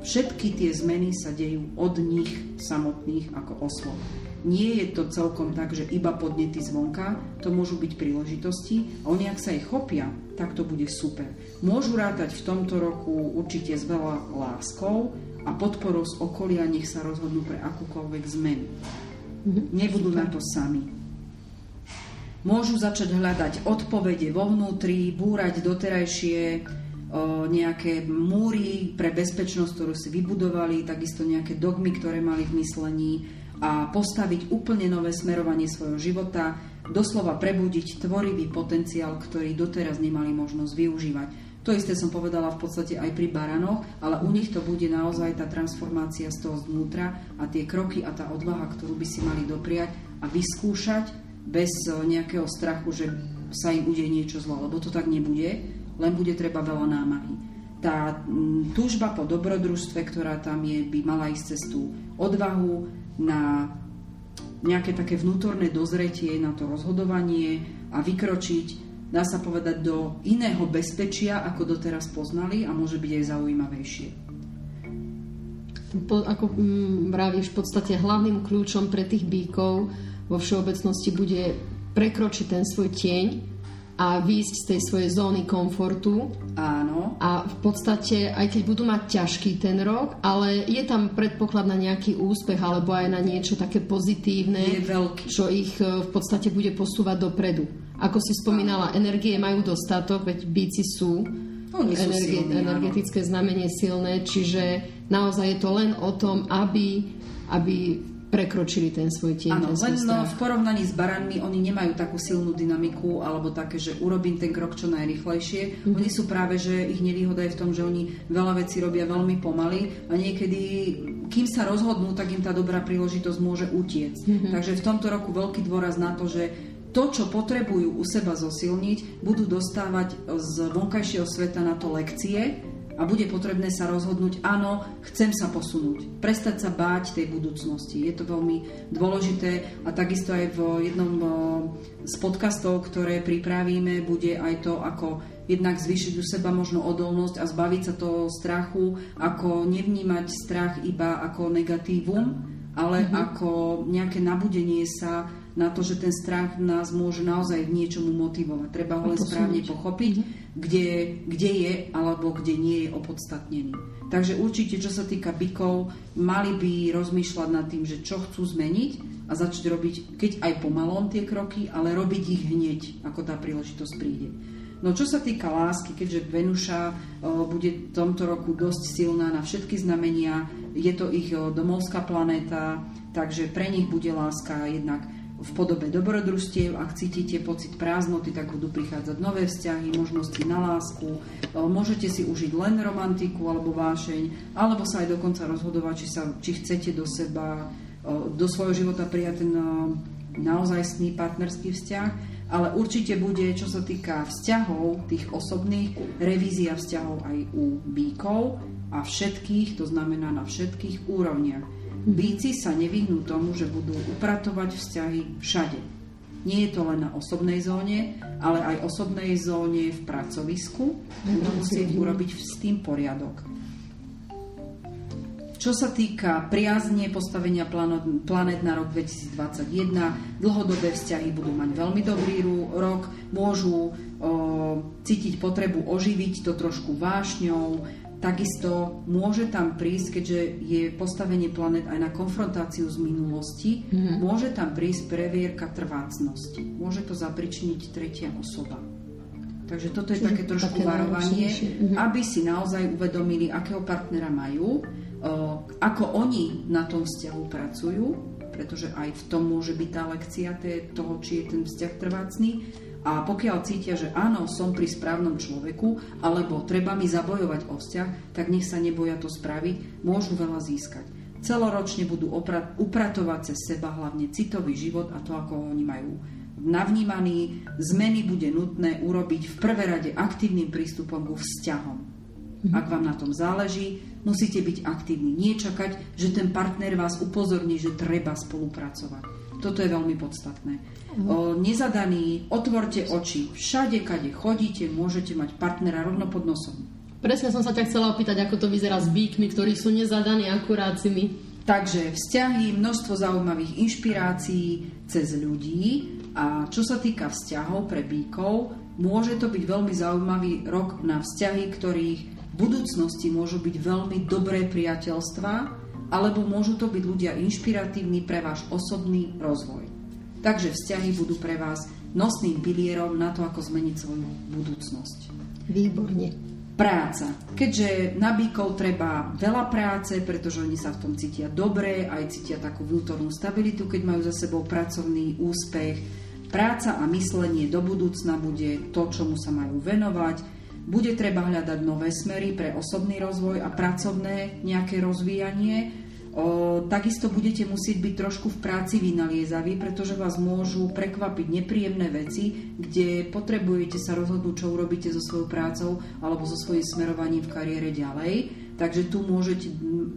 všetky tie zmeny sa dejú od nich samotných ako osôb. Nie je to celkom tak, že iba podnety zvonka, to môžu byť príležitosti a oni ak sa ich chopia, tak to bude super. Môžu rátať v tomto roku určite s veľa láskou a podporou z okolia, nech sa rozhodnú pre akúkoľvek zmenu. Mm-hmm. Nebudú na to sami. Môžu začať hľadať odpovede vo vnútri, búrať doterajšie o, nejaké múry pre bezpečnosť, ktorú si vybudovali, takisto nejaké dogmy, ktoré mali v myslení a postaviť úplne nové smerovanie svojho života, doslova prebudiť tvorivý potenciál, ktorý doteraz nemali možnosť využívať. To isté som povedala v podstate aj pri baranoch, ale u nich to bude naozaj tá transformácia z toho zvnútra a tie kroky a tá odvaha, ktorú by si mali dopriať a vyskúšať bez eh, nejakého strachu, že sa im udeje niečo zlo, lebo to tak nebude, len bude treba veľa námahy. Tá túžba po dobrodružstve, ktorá tam je, by mala ísť cez tú odvahu na nejaké také vnútorné dozretie na to rozhodovanie a vykročiť, dá sa povedať, do iného bezpečia, ako doteraz poznali a môže byť aj zaujímavejšie. Po, ako mm, vravíš, v podstate hlavným kľúčom pre tých bíkov vo všeobecnosti bude prekročiť ten svoj tieň a výjsť z tej svojej zóny komfortu. Áno. A v podstate, aj keď budú mať ťažký ten rok, ale je tam predpoklad na nejaký úspech alebo aj na niečo také pozitívne, je veľký. čo ich e, v podstate bude posúvať dopredu. Ako si spomínala, energie majú dostatok, veď bíci sú Oni sú energie, silní, áno. energetické znamenie silné, čiže naozaj je to len o tom, aby, aby prekročili ten svoj tieň, Áno, len no, strach. v porovnaní s baranmi oni nemajú takú silnú dynamiku alebo také, že urobím ten krok čo najrychlejšie. Mhm. Mm-hmm. Oni sú práve, že ich nevýhoda je v tom, že oni veľa vecí robia veľmi pomaly a niekedy, kým sa rozhodnú, tak im tá dobrá príležitosť môže utiecť. Mhm. Mm-hmm. Takže v tomto roku veľký dôraz na to, že to, čo potrebujú u seba zosilniť, budú dostávať z vonkajšieho sveta na to lekcie a bude potrebné sa rozhodnúť, áno, chcem sa posunúť, prestať sa báť tej budúcnosti. Je to veľmi dôležité a takisto aj v jednom eh, z podcastov, ktoré pripravíme, bude aj to, ako jednak zvýšiť u seba možno odolnosť a zbaviť sa toho strachu, ako nevnímať strach iba ako negatívum, ale mm-hmm. ako nejaké nabudenie sa na to, že ten strach nás môže naozaj k niečomu motivovať. Treba ho len správne pochopiť, mm-hmm. kde, kde je alebo kde nie je opodstatnený. Takže určite, čo sa týka bykov, mali by rozmýšľať nad tým, že čo chcú zmeniť a začať robiť, keď aj pomalom tie kroky, ale robiť ich hneď, ako tá príležitosť príde. No čo sa týka lásky, keďže Venuša o, bude v tomto roku dosť silná na všetky znamenia, je to ich o, domovská planéta, takže pre nich bude láska jednak v podobe dobrodružstiev. Ak cítite pocit prázdnoty, tak budú prichádzať nové vzťahy, možnosti na lásku. O, Môžete si užiť len romantiku alebo vášeň, alebo sa aj dokonca rozhodovať, či, sa, či chcete do seba, o, do svojho života prijať ten o, naozajstný partnerský vzťah ale určite bude, čo sa týka vzťahov, tých osobných, revízia vzťahov aj u bíkov a všetkých, to znamená na všetkých úrovniach. Bíci sa nevyhnú tomu, že budú upratovať vzťahy všade. Nie je to len na osobnej zóne, ale aj osobnej zóne v pracovisku. Budú musieť urobiť s tým poriadok. Čo sa týka priazne postavenia planet na rok 2021, dlhodobé vzťahy budú mať veľmi dobrý rok, môžu o, cítiť potrebu oživiť to trošku vášňou, takisto môže tam prísť, keďže je postavenie planet aj na konfrontáciu z minulosti, mm-hmm. môže tam prísť previerka trvácnosti. Môže to zapričiniť tretia osoba. Takže toto je Čiže také trošku také varovanie, mm-hmm. aby si naozaj uvedomili, akého partnera majú, ako oni na tom vzťahu pracujú, pretože aj v tom môže byť tá lekcia toho, či je ten vzťah trvácný. A pokiaľ cítia, že áno, som pri správnom človeku, alebo treba mi zabojovať o vzťah, tak nech sa neboja to spraviť, môžu veľa získať. Celoročne budú upratovať cez seba hlavne citový život a to, ako oni majú navnímaný. Zmeny bude nutné urobiť v prvé rade aktívnym prístupom ku vzťahom. Ak vám na tom záleží, musíte byť aktívni. Nie čakať, že ten partner vás upozorní, že treba spolupracovať. Toto je veľmi podstatné. O, nezadaný, otvorte oči. Všade, kade chodíte, môžete mať partnera rovno pod nosom. Presne som sa ťa chcela opýtať, ako to vyzerá s bíkmi, ktorí sú nezadaní akurácimi. Takže vzťahy, množstvo zaujímavých inšpirácií cez ľudí a čo sa týka vzťahov pre bíkov, môže to byť veľmi zaujímavý rok na vzťahy, ktorých budúcnosti môžu byť veľmi dobré priateľstvá, alebo môžu to byť ľudia inšpiratívni pre váš osobný rozvoj. Takže vzťahy budú pre vás nosným pilierom na to, ako zmeniť svoju budúcnosť. Výborne. Práca. Keďže na bíkov treba veľa práce, pretože oni sa v tom cítia dobre, aj cítia takú vnútornú stabilitu, keď majú za sebou pracovný úspech. Práca a myslenie do budúcna bude to, čomu sa majú venovať bude treba hľadať nové smery pre osobný rozvoj a pracovné nejaké rozvíjanie. O, takisto budete musieť byť trošku v práci vynaliezaví, pretože vás môžu prekvapiť nepríjemné veci, kde potrebujete sa rozhodnúť, čo urobíte so svojou prácou alebo so svojím smerovaním v kariére ďalej. Takže tu môžete,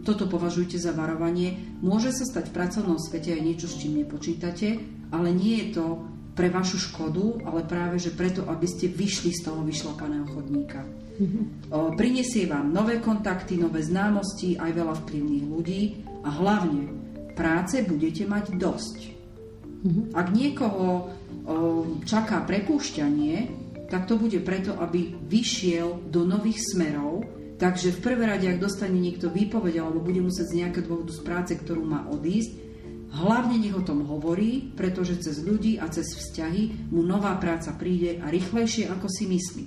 toto považujte za varovanie. Môže sa stať v pracovnom svete aj niečo, s čím nepočítate, ale nie je to pre vašu škodu, ale práve že preto, aby ste vyšli z toho vyšlapaného chodníka. Mm-hmm. O, prinesie vám nové kontakty, nové známosti, aj veľa vplyvných ľudí a hlavne práce budete mať dosť. Mm-hmm. Ak niekoho o, čaká prepúšťanie, tak to bude preto, aby vyšiel do nových smerov, takže v prvé rade, ak dostane niekto výpoveď alebo bude musieť z nejakého dôvodu z práce, ktorú má odísť, Hlavne nech o tom hovorí, pretože cez ľudí a cez vzťahy mu nová práca príde a rýchlejšie, ako si myslí.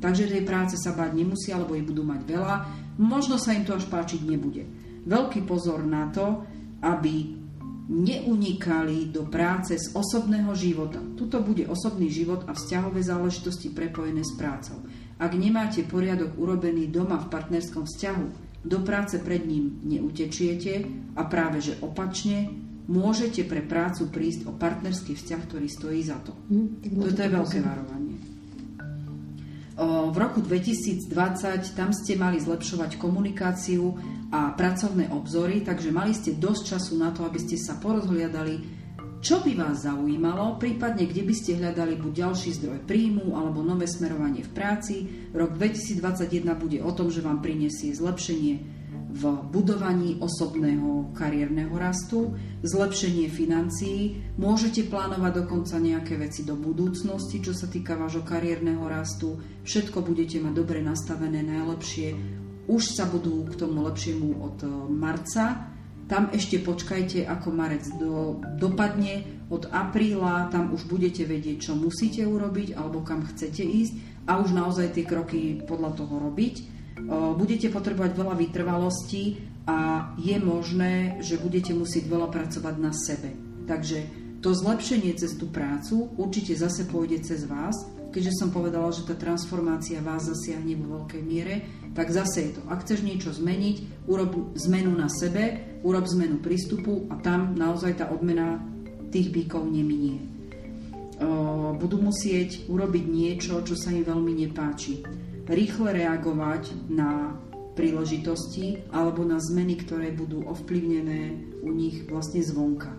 Takže tej práce sa báť nemusí, alebo ich budú mať veľa. Možno sa im to až páčiť nebude. Veľký pozor na to, aby neunikali do práce z osobného života. Tuto bude osobný život a vzťahové záležitosti prepojené s prácou. Ak nemáte poriadok urobený doma v partnerskom vzťahu, do práce pred ním neutečiete a práve že opačne môžete pre prácu prísť o partnerský vzťah, ktorý stojí za to. Hm, Toto je veľké varovanie. O, v roku 2020 tam ste mali zlepšovať komunikáciu a pracovné obzory, takže mali ste dosť času na to, aby ste sa porozhliadali čo by vás zaujímalo, prípadne kde by ste hľadali buď ďalší zdroj príjmu alebo nové smerovanie v práci? Rok 2021 bude o tom, že vám prinesie zlepšenie v budovaní osobného kariérneho rastu, zlepšenie financií, môžete plánovať dokonca nejaké veci do budúcnosti, čo sa týka vášho kariérneho rastu, všetko budete mať dobre nastavené, najlepšie, už sa budú k tomu lepšiemu od marca tam ešte počkajte, ako marec do, dopadne. Od apríla tam už budete vedieť, čo musíte urobiť alebo kam chcete ísť a už naozaj tie kroky podľa toho robiť. Budete potrebovať veľa vytrvalosti a je možné, že budete musieť veľa pracovať na sebe. Takže to zlepšenie cez tú prácu určite zase pôjde cez vás, keďže som povedala, že tá transformácia vás zasiahne vo veľkej miere, tak zase je to, ak chceš niečo zmeniť, urob zmenu na sebe, urob zmenu prístupu a tam naozaj tá odmena tých bíkov neminie. Budú musieť urobiť niečo, čo sa im veľmi nepáči. Rýchle reagovať na príležitosti alebo na zmeny, ktoré budú ovplyvnené u nich vlastne zvonka.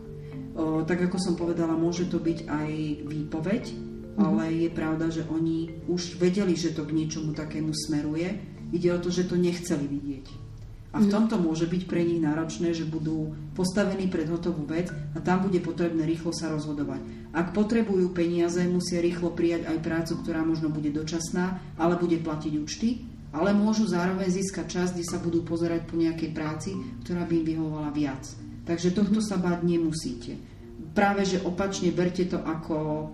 Tak ako som povedala, môže to byť aj výpoveď, mm-hmm. ale je pravda, že oni už vedeli, že to k niečomu takému smeruje. Ide o to, že to nechceli vidieť. A v mhm. tomto môže byť pre nich náročné, že budú postavení pred hotovú vec a tam bude potrebné rýchlo sa rozhodovať. Ak potrebujú peniaze, musia rýchlo prijať aj prácu, ktorá možno bude dočasná, ale bude platiť účty, ale môžu zároveň získať čas, kde sa budú pozerať po nejakej práci, ktorá by im vyhovovala viac. Takže tohto sa báť nemusíte. Práve, že opačne berte to ako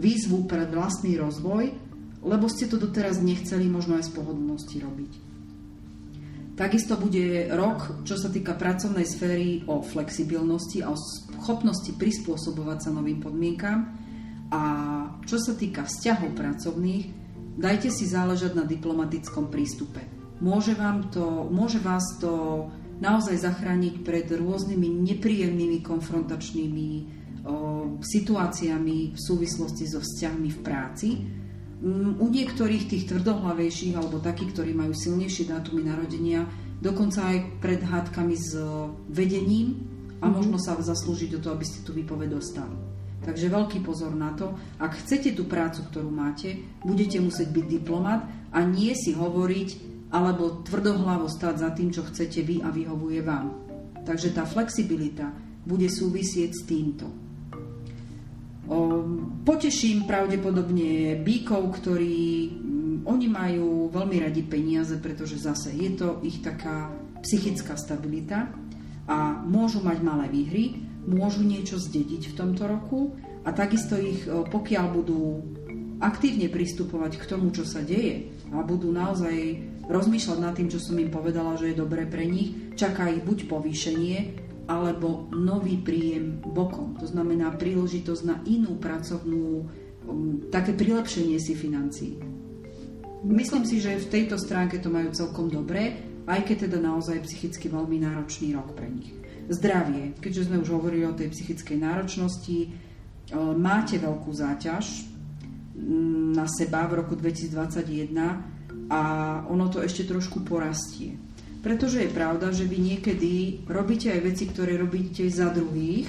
výzvu pre vlastný rozvoj, lebo ste to doteraz nechceli možno aj z pohodlnosti robiť. Takisto bude rok, čo sa týka pracovnej sféry, o flexibilnosti a o schopnosti prispôsobovať sa novým podmienkam. A čo sa týka vzťahov pracovných, dajte si záležať na diplomatickom prístupe. Môže, vám to, môže vás to naozaj zachrániť pred rôznymi nepríjemnými konfrontačnými o, situáciami v súvislosti so vzťahmi v práci, u niektorých tých tvrdohlavejších alebo takých, ktorí majú silnejšie dátumy narodenia, dokonca aj pred hádkami s vedením a mm-hmm. možno sa zaslúžiť o to, aby ste tú výpoveď dostali. Takže veľký pozor na to, ak chcete tú prácu, ktorú máte, budete musieť byť diplomat a nie si hovoriť alebo tvrdohlavo stať za tým, čo chcete vy a vyhovuje vám. Takže tá flexibilita bude súvisieť s týmto. Poteším pravdepodobne bíkov, ktorí mm, oni majú veľmi radi peniaze, pretože zase je to ich taká psychická stabilita a môžu mať malé výhry, môžu niečo zdediť v tomto roku a takisto ich, pokiaľ budú aktívne pristupovať k tomu, čo sa deje a budú naozaj rozmýšľať nad tým, čo som im povedala, že je dobré pre nich, čaká ich buď povýšenie, alebo nový príjem bokom. To znamená príležitosť na inú pracovnú, um, také prilepšenie si financií. Myslím si, že v tejto stránke to majú celkom dobré, aj keď teda naozaj psychicky veľmi náročný rok pre nich. Zdravie. Keďže sme už hovorili o tej psychickej náročnosti, uh, máte veľkú záťaž mm, na seba v roku 2021 a ono to ešte trošku porastie. Pretože je pravda, že vy niekedy robíte aj veci, ktoré robíte za druhých,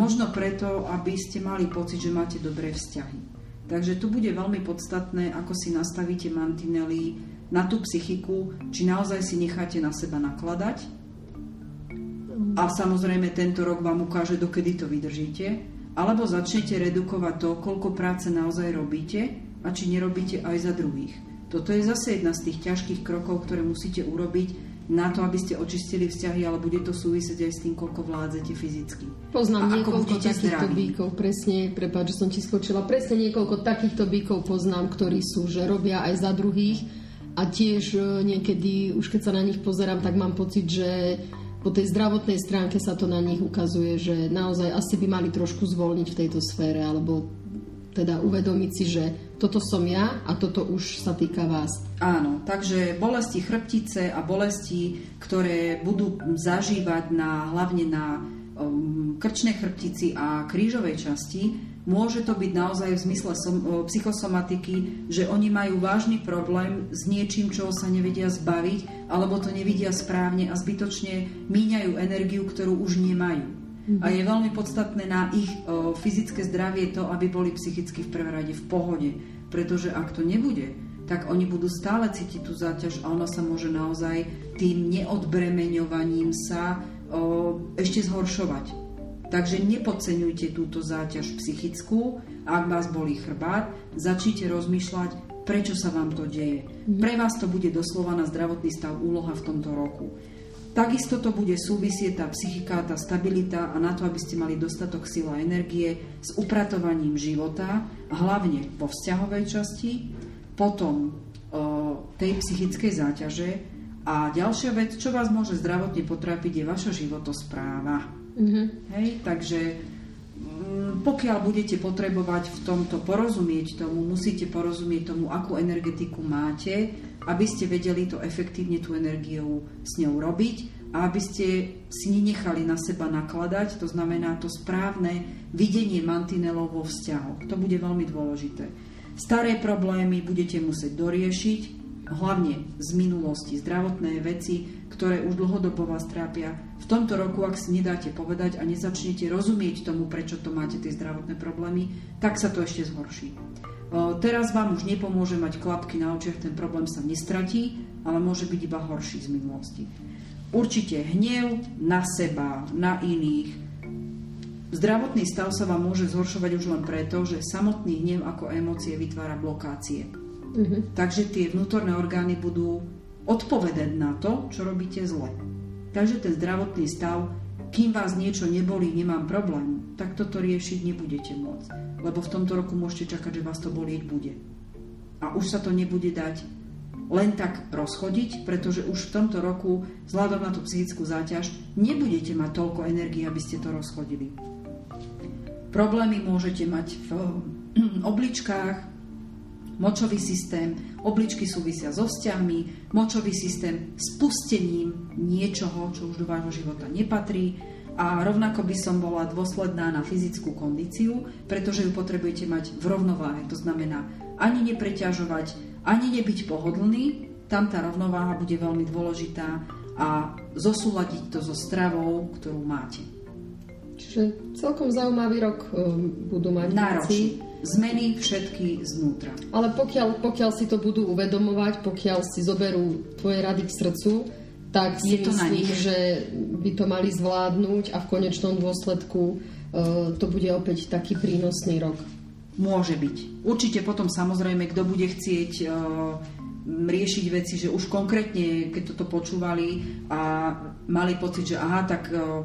možno preto, aby ste mali pocit, že máte dobré vzťahy. Takže tu bude veľmi podstatné, ako si nastavíte mantinely na tú psychiku, či naozaj si necháte na seba nakladať. A samozrejme tento rok vám ukáže, dokedy to vydržíte. Alebo začnete redukovať to, koľko práce naozaj robíte a či nerobíte aj za druhých. Toto je zase jedna z tých ťažkých krokov, ktoré musíte urobiť, na to, aby ste očistili vzťahy, ale bude to súvisieť aj s tým, koľko vládzete fyzicky. Poznám a niekoľko takýchto zdraví. bíkov, presne, prepáč, že som ti skočila, presne niekoľko takýchto bíkov poznám, ktorí sú, že robia aj za druhých a tiež e, niekedy, už keď sa na nich pozerám, tak mám pocit, že po tej zdravotnej stránke sa to na nich ukazuje, že naozaj asi by mali trošku zvolniť v tejto sfére, alebo teda uvedomiť si, že toto som ja a toto už sa týka vás. Áno, takže bolesti chrbtice a bolesti, ktoré budú zažívať na, hlavne na um, krčnej chrbtici a krížovej časti, môže to byť naozaj v zmysle som, psychosomatiky, že oni majú vážny problém s niečím, čoho sa nevedia zbaviť, alebo to nevidia správne a zbytočne míňajú energiu, ktorú už nemajú. A je veľmi podstatné na ich o, fyzické zdravie to, aby boli psychicky v prvom rade v pohode. Pretože ak to nebude, tak oni budú stále cítiť tú záťaž a ona sa môže naozaj tým neodbremeňovaním sa o, ešte zhoršovať. Takže nepodceňujte túto záťaž psychickú. Ak vás bolí chrbát, začnite rozmýšľať, prečo sa vám to deje. Pre vás to bude doslova na zdravotný stav úloha v tomto roku. Takisto to bude súvisieť tá psychika, tá stabilita a na to, aby ste mali dostatok sila a energie s upratovaním života, hlavne vo vzťahovej časti, potom o, tej psychickej záťaže a ďalšia vec, čo vás môže zdravotne potrápiť, je vaša životospráva. Mm-hmm. Hej, takže pokiaľ budete potrebovať v tomto porozumieť tomu, musíte porozumieť tomu, akú energetiku máte, aby ste vedeli to efektívne tú energiu s ňou robiť a aby ste si nenechali na seba nakladať, to znamená to správne videnie mantinelov vo vzťahoch. To bude veľmi dôležité. Staré problémy budete musieť doriešiť, hlavne z minulosti, zdravotné veci, ktoré už dlhodobo vás trápia. V tomto roku, ak si nedáte povedať a nezačnete rozumieť tomu, prečo to máte tie zdravotné problémy, tak sa to ešte zhorší. Teraz vám už nepomôže mať klapky na očiach, ten problém sa nestratí, ale môže byť iba horší z minulosti. Určite hnev na seba, na iných. Zdravotný stav sa vám môže zhoršovať už len preto, že samotný hnev ako emócie vytvára blokácie. Uh-huh. Takže tie vnútorné orgány budú odpovedať na to, čo robíte zle. Takže ten zdravotný stav, kým vás niečo nebolí, nemám problém, tak toto riešiť nebudete môcť lebo v tomto roku môžete čakať, že vás to bolieť bude. A už sa to nebude dať len tak rozchodiť, pretože už v tomto roku, vzhľadom na tú psychickú záťaž, nebudete mať toľko energie, aby ste to rozchodili. Problémy môžete mať v obličkách, močový systém, obličky súvisia so vzťahmi, močový systém s pustením niečoho, čo už do vášho života nepatrí, a rovnako by som bola dôsledná na fyzickú kondíciu, pretože ju potrebujete mať v rovnováhe. To znamená ani nepreťažovať, ani nebyť pohodlný. Tam tá rovnováha bude veľmi dôležitá a zosúľadiť to so stravou, ktorú máte. Čiže celkom zaujímavý rok um, budú mať Náročný. Zmeny všetky znútra. Ale pokiaľ, pokiaľ si to budú uvedomovať, pokiaľ si zoberú tvoje rady k srdcu, tak si je to myslím, že by to mali zvládnuť a v konečnom dôsledku uh, to bude opäť taký prínosný rok. Môže byť. Určite potom samozrejme, kto bude chcieť uh, riešiť veci, že už konkrétne, keď toto počúvali a mali pocit, že aha, tak uh,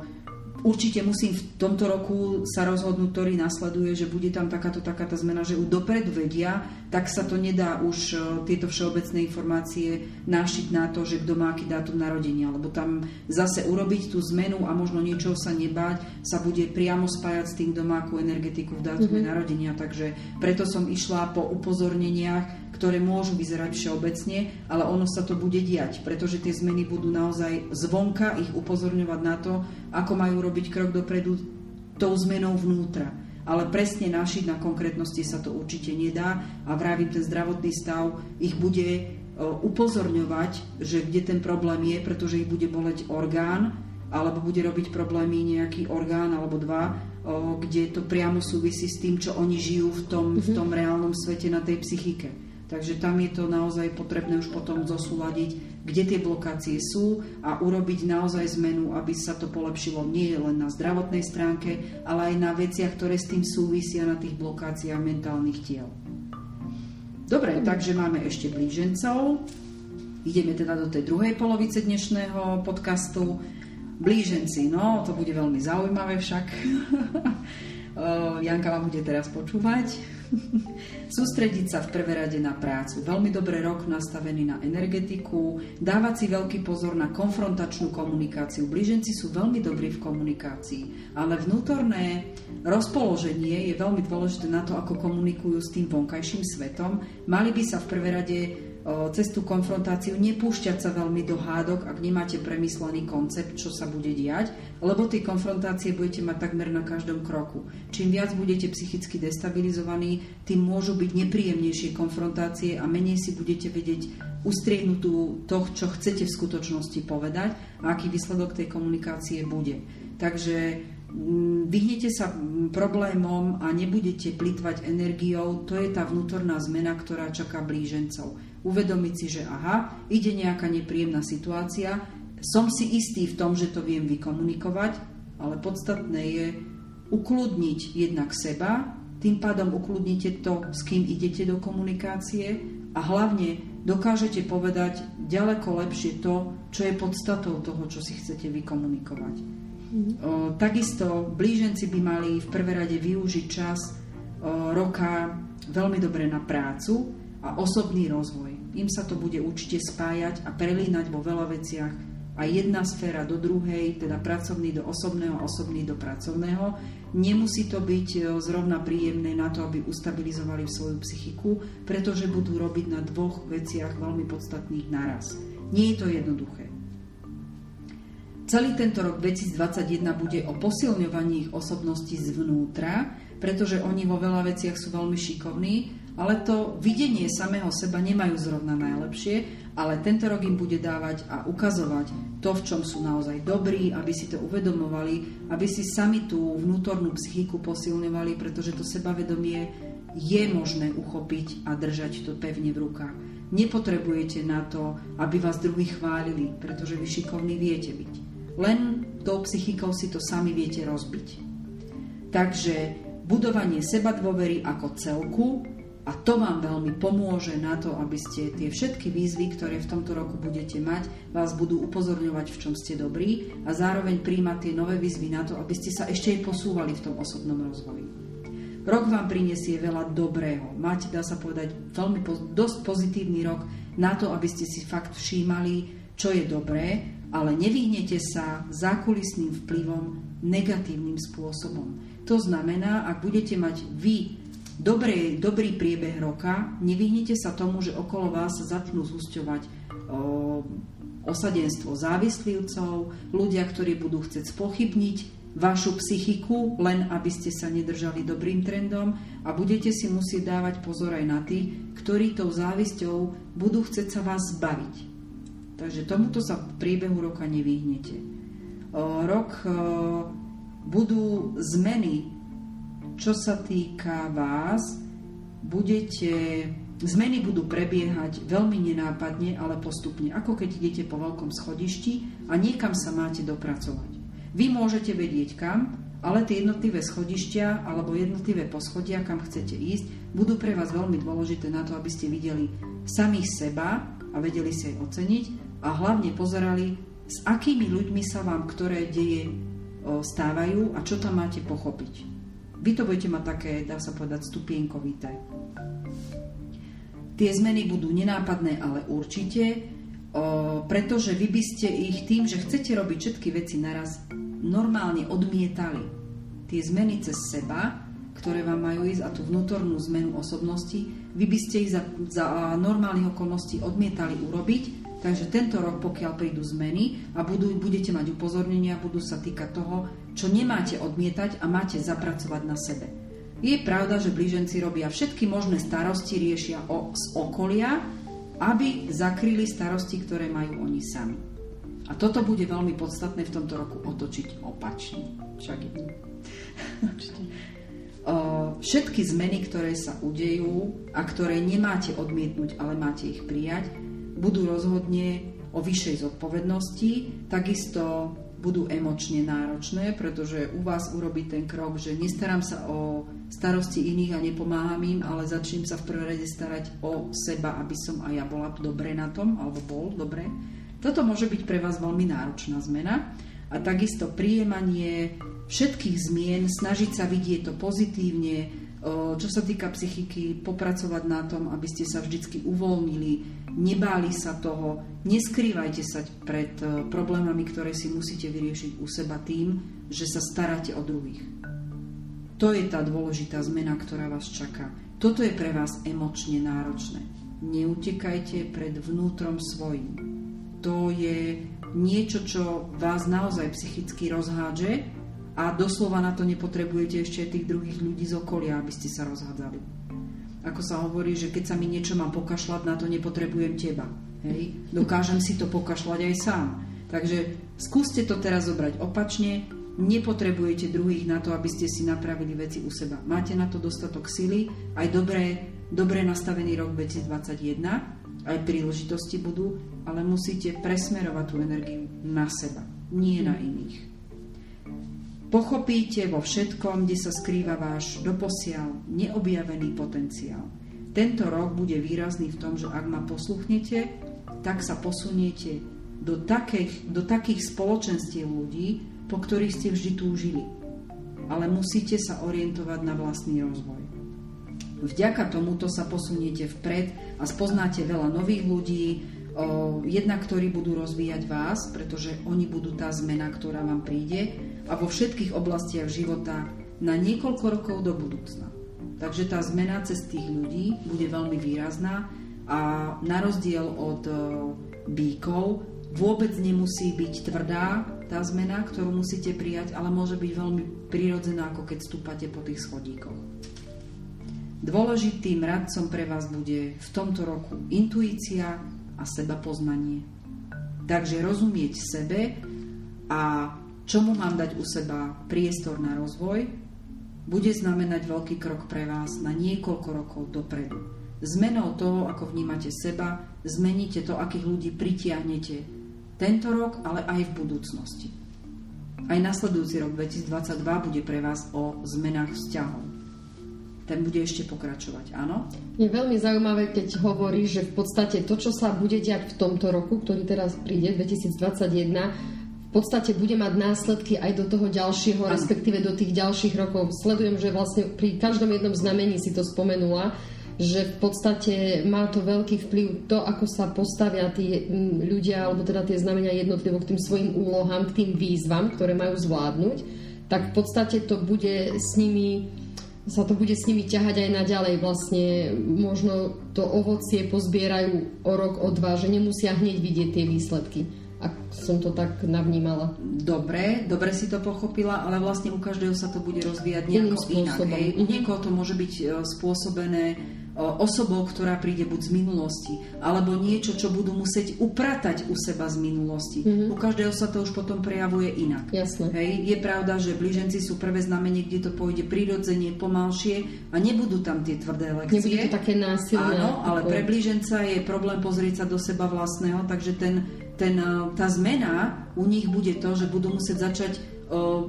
Určite musím v tomto roku sa rozhodnúť, ktorý nasleduje, že bude tam takáto takáto zmena, že už dopredu vedia, tak sa to nedá už e, tieto všeobecné informácie nášiť na to, že kto má aký dátum narodenia, lebo tam zase urobiť tú zmenu a možno niečo sa nebáť, sa bude priamo spájať s tým, kto má akú energetiku v dátume mm-hmm. narodenia. Takže preto som išla po upozorneniach, ktoré môžu vyzerať všeobecne, ale ono sa to bude diať, pretože tie zmeny budú naozaj zvonka ich upozorňovať na to, ako majú robiť krok dopredu tou zmenou vnútra. Ale presne našiť na konkrétnosti sa to určite nedá a vravím, ten zdravotný stav ich bude e, upozorňovať, že kde ten problém je, pretože ich bude boleť orgán, alebo bude robiť problémy nejaký orgán alebo dva, o, kde to priamo súvisí s tým, čo oni žijú v tom, mm-hmm. v tom reálnom svete na tej psychike. Takže tam je to naozaj potrebné už potom zosúľadiť, kde tie blokácie sú a urobiť naozaj zmenu, aby sa to polepšilo nie len na zdravotnej stránke, ale aj na veciach, ktoré s tým súvisia na tých blokáciách mentálnych tiel. Dobre, takže máme ešte blížencov. Ideme teda do tej druhej polovice dnešného podcastu. Blíženci, no, to bude veľmi zaujímavé však. Janka vám bude teraz počúvať. Sústrediť sa v prvé rade na prácu. Veľmi dobrý rok nastavený na energetiku, dávať si veľký pozor na konfrontačnú komunikáciu. Blíženci sú veľmi dobrí v komunikácii, ale vnútorné rozpoloženie je veľmi dôležité na to, ako komunikujú s tým vonkajším svetom. Mali by sa v prvé rade cez tú konfrontáciu nepúšťať sa veľmi do hádok, ak nemáte premyslený koncept, čo sa bude diať, lebo tie konfrontácie budete mať takmer na každom kroku. Čím viac budete psychicky destabilizovaní, tým môžu byť nepríjemnejšie konfrontácie a menej si budete vedieť ustriehnúť to, čo chcete v skutočnosti povedať a aký výsledok tej komunikácie bude. Takže mm, vyhnete sa problémom a nebudete plitvať energiou, to je tá vnútorná zmena, ktorá čaká blížencov uvedomiť si, že aha, ide nejaká nepríjemná situácia, som si istý v tom, že to viem vykomunikovať, ale podstatné je ukludniť jednak seba, tým pádom ukludnite to, s kým idete do komunikácie a hlavne dokážete povedať ďaleko lepšie to, čo je podstatou toho, čo si chcete vykomunikovať. Mm. O, takisto blíženci by mali v prvé rade využiť čas o, roka veľmi dobre na prácu, a osobný rozvoj. Im sa to bude určite spájať a prelínať vo veľa veciach a jedna sféra do druhej, teda pracovný do osobného, osobný do pracovného. Nemusí to byť e, zrovna príjemné na to, aby ustabilizovali svoju psychiku, pretože budú robiť na dvoch veciach veľmi podstatných naraz. Nie je to jednoduché. Celý tento rok 2021 bude o posilňovaní ich osobností zvnútra, pretože oni vo veľa veciach sú veľmi šikovní, ale to videnie samého seba nemajú zrovna najlepšie, ale tento rok im bude dávať a ukazovať to, v čom sú naozaj dobrí, aby si to uvedomovali, aby si sami tú vnútornú psychiku posilňovali, pretože to sebavedomie je možné uchopiť a držať to pevne v rukách. Nepotrebujete na to, aby vás druhí chválili, pretože vy šikovní viete byť. Len tou psychikou si to sami viete rozbiť. Takže budovanie seba dôvery ako celku a to vám veľmi pomôže na to, aby ste tie všetky výzvy, ktoré v tomto roku budete mať, vás budú upozorňovať, v čom ste dobrí a zároveň príjmať tie nové výzvy na to, aby ste sa ešte aj posúvali v tom osobnom rozvoji. Rok vám prinesie veľa dobrého. Máte, dá sa povedať, veľmi dosť pozitívny rok na to, aby ste si fakt všímali, čo je dobré, ale nevyhnete sa zákulisným vplyvom negatívnym spôsobom. To znamená, ak budete mať vy dobrý, dobrý priebeh roka, nevyhnite sa tomu, že okolo vás začnú zúsťovať osadenstvo závislivcov, ľudia, ktorí budú chcieť spochybniť vašu psychiku, len aby ste sa nedržali dobrým trendom a budete si musieť dávať pozor aj na tých, ktorí tou závisťou budú chcieť sa vás zbaviť. Takže tomuto sa v priebehu roka nevyhnete. Rok budú zmeny čo sa týka vás, budete, zmeny budú prebiehať veľmi nenápadne, ale postupne, ako keď idete po veľkom schodišti a niekam sa máte dopracovať. Vy môžete vedieť kam, ale tie jednotlivé schodištia alebo jednotlivé poschodia, kam chcete ísť, budú pre vás veľmi dôležité na to, aby ste videli samých seba a vedeli si aj oceniť a hlavne pozerali, s akými ľuďmi sa vám ktoré deje stávajú a čo tam máte pochopiť. Vy to budete mať také, dá sa povedať, stupienkovité. Tie zmeny budú nenápadné, ale určite, o, pretože vy by ste ich tým, že chcete robiť všetky veci naraz, normálne odmietali. Tie zmeny cez seba, ktoré vám majú ísť a tú vnútornú zmenu osobnosti, vy by ste ich za, za normálnych okolností odmietali urobiť, Takže tento rok, pokiaľ prídu zmeny a budú, budete mať upozornenia, budú sa týkať toho, čo nemáte odmietať a máte zapracovať na sebe. Je pravda, že blíženci robia všetky možné starosti, riešia o, z okolia, aby zakryli starosti, ktoré majú oni sami. A toto bude veľmi podstatné v tomto roku otočiť opačne. Však je. Všetky zmeny, ktoré sa udejú a ktoré nemáte odmietnúť, ale máte ich prijať, budú rozhodne o vyššej zodpovednosti, takisto budú emočne náročné, pretože u vás urobiť ten krok, že nestarám sa o starosti iných a nepomáham im, ale začnem sa v prvom rade starať o seba, aby som aj ja bola dobre na tom, alebo bol dobre. Toto môže byť pre vás veľmi náročná zmena. A takisto príjemanie všetkých zmien, snažiť sa vidieť to pozitívne, čo sa týka psychiky, popracovať na tom, aby ste sa vždy uvoľnili, nebáli sa toho, neskrývajte sa pred problémami, ktoré si musíte vyriešiť u seba tým, že sa staráte o druhých. To je tá dôležitá zmena, ktorá vás čaká. Toto je pre vás emočne náročné. Neutekajte pred vnútrom svojim. To je niečo, čo vás naozaj psychicky rozhádže a doslova na to nepotrebujete ešte tých druhých ľudí z okolia, aby ste sa rozhádzali. Ako sa hovorí, že keď sa mi niečo má pokašľať, na to nepotrebujem teba. Hej? Dokážem si to pokašľať aj sám. Takže skúste to teraz zobrať opačne, nepotrebujete druhých na to, aby ste si napravili veci u seba. Máte na to dostatok sily, aj dobré, dobré nastavený rok 2021, aj príležitosti budú, ale musíte presmerovať tú energiu na seba, nie na iných. Pochopíte vo všetkom, kde sa skrýva váš doposiaľ neobjavený potenciál. Tento rok bude výrazný v tom, že ak ma posluchnete, tak sa posuniete do takých, do takých spoločenstiev ľudí, po ktorých ste vždy túžili. Ale musíte sa orientovať na vlastný rozvoj. Vďaka tomuto sa posuniete vpred a spoznáte veľa nových ľudí, jedna, ktorí budú rozvíjať vás, pretože oni budú tá zmena, ktorá vám príde a vo všetkých oblastiach života na niekoľko rokov do budúcna. Takže tá zmena cez tých ľudí bude veľmi výrazná a na rozdiel od bíkov vôbec nemusí byť tvrdá tá zmena, ktorú musíte prijať, ale môže byť veľmi prirodzená, ako keď stúpate po tých schodíkoch. Dôležitým radcom pre vás bude v tomto roku intuícia a seba poznanie. Takže rozumieť sebe a čomu mám dať u seba priestor na rozvoj, bude znamenať veľký krok pre vás na niekoľko rokov dopredu. Zmenou toho, ako vnímate seba, zmeníte to, akých ľudí pritiahnete tento rok, ale aj v budúcnosti. Aj nasledujúci rok 2022 bude pre vás o zmenách vzťahov ten bude ešte pokračovať, áno? Je veľmi zaujímavé, keď hovorí, že v podstate to, čo sa bude diať v tomto roku, ktorý teraz príde, 2021, v podstate bude mať následky aj do toho ďalšieho, ano. respektíve do tých ďalších rokov. Sledujem, že vlastne pri každom jednom znamení si to spomenula, že v podstate má to veľký vplyv to, ako sa postavia tí ľudia, alebo teda tie znamenia jednotlivo k tým svojim úlohám, k tým výzvam, ktoré majú zvládnuť, tak v podstate to bude s nimi sa to bude s nimi ťahať aj naďalej. Vlastne možno to ovocie pozbierajú o rok, o dva, že nemusia hneď vidieť tie výsledky. Ak som to tak navnímala. Dobre, dobre si to pochopila, ale vlastne u každého sa to bude rozvíjať nejako inak. Hej. U niekoho to môže byť e, spôsobené osobou, ktorá príde buď z minulosti, alebo niečo, čo budú musieť upratať u seba z minulosti. Mm-hmm. U každého sa to už potom prejavuje inak. Jasne. Hej, je pravda, že blíženci sú prvé znamenie, kde to pôjde prirodzene, pomalšie a nebudú tam tie tvrdé lekcie. Nebude to také násilné. Áno, ale pre blíženca je problém pozrieť sa do seba vlastného, takže ten, ten, tá zmena u nich bude to, že budú musieť začať uh,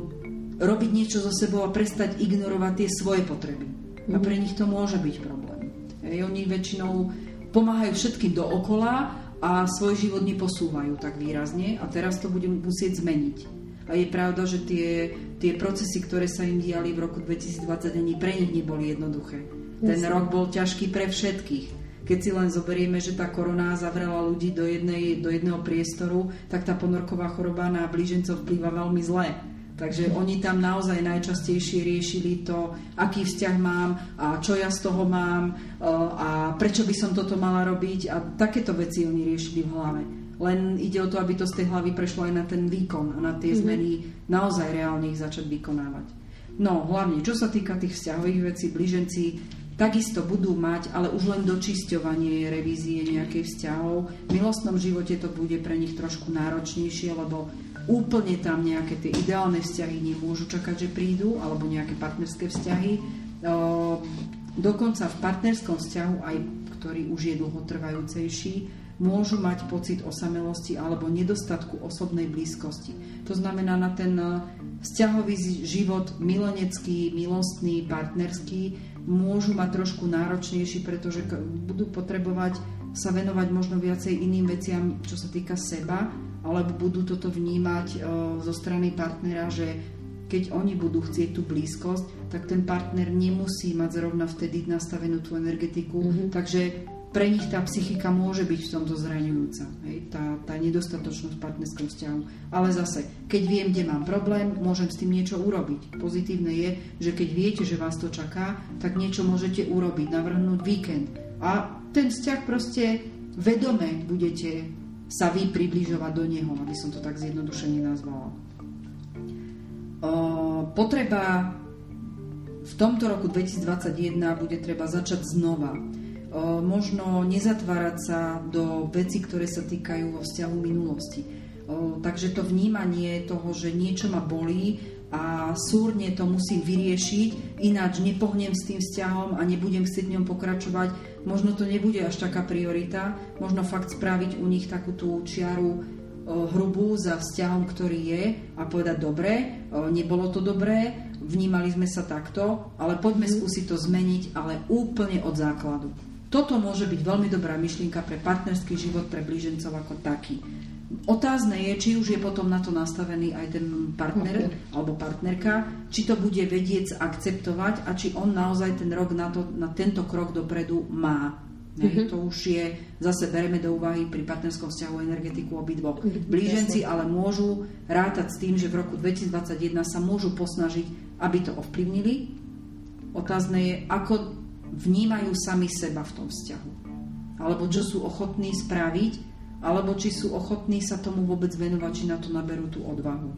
robiť niečo so sebou a prestať ignorovať tie svoje potreby. Mm-hmm. A mhm. pre nich to môže byť problém. Hej, oni väčšinou pomáhajú všetkým dookola a svoj život neposúvajú tak výrazne a teraz to budem musieť zmeniť. A je pravda, že tie, tie procesy, ktoré sa im diali v roku 2020, ani pre nich neboli jednoduché. Ten rok bol ťažký pre všetkých. Keď si len zoberieme, že tá korona zavrela ľudí do, jednej, do jedného priestoru, tak tá ponorková choroba na blížencov vplýva veľmi zle Takže oni tam naozaj najčastejšie riešili to, aký vzťah mám a čo ja z toho mám e, a prečo by som toto mala robiť a takéto veci oni riešili v hlave. Len ide o to, aby to z tej hlavy prešlo aj na ten výkon a na tie mm-hmm. zmeny naozaj reálne ich začať vykonávať. No hlavne, čo sa týka tých vzťahových vecí, blíženci takisto budú mať, ale už len dočisťovanie revízie nejakých vzťahov. V milostnom živote to bude pre nich trošku náročnejšie, lebo úplne tam nejaké tie ideálne vzťahy nemôžu čakať, že prídu, alebo nejaké partnerské vzťahy. Dokonca v partnerskom vzťahu, aj ktorý už je dlhotrvajúcejší, môžu mať pocit osamelosti alebo nedostatku osobnej blízkosti. To znamená na ten eh, vzťahový život milenecký, milostný, partnerský môžu mať trošku náročnejší, pretože budú potrebovať sa venovať možno viacej iným veciam, čo sa týka seba, alebo budú toto vnímať eh, zo strany partnera, že keď oni budú chcieť tú blízkosť, tak ten partner nemusí mať zrovna vtedy nastavenú tú energetiku. Mm-hmm. Takže pre nich tá psychika môže byť v tomto zraňujúca, hej, tá, tá nedostatočnosť v partnerskom vzťahu. Ale zase, keď viem, kde mám problém, môžem s tým niečo urobiť. Pozitívne je, že keď viete, že vás to čaká, tak niečo môžete urobiť, navrhnúť víkend. A ten vzťah proste vedome budete sa vy približovať do neho, aby som to tak zjednodušene nazvala. O, potreba v tomto roku 2021 bude treba začať znova možno nezatvárať sa do veci, ktoré sa týkajú vo vzťahu minulosti. Takže to vnímanie toho, že niečo ma bolí a súrne to musím vyriešiť, ináč nepohnem s tým vzťahom a nebudem chcieť v ňom pokračovať, možno to nebude až taká priorita, možno fakt spraviť u nich takú tú čiaru hrubú za vzťahom, ktorý je a povedať dobre, nebolo to dobré, vnímali sme sa takto, ale poďme mhm. skúsiť to zmeniť, ale úplne od základu. Toto môže byť veľmi dobrá myšlienka pre partnerský život, pre blížencov ako taký. Otázne je, či už je potom na to nastavený aj ten partner okay. alebo partnerka, či to bude vedieť akceptovať a či on naozaj ten rok na, to, na tento krok dopredu má. Mm-hmm. To už je, zase bereme do úvahy pri partnerskom vzťahu energetiku obidvoch. Mhm, Blíženci ale môžu rátať s tým, že v roku 2021 sa môžu posnažiť, aby to ovplyvnili. Otázne je, ako vnímajú sami seba v tom vzťahu. Alebo čo sú ochotní spraviť, alebo či sú ochotní sa tomu vôbec venovať, či na to naberú tú odvahu.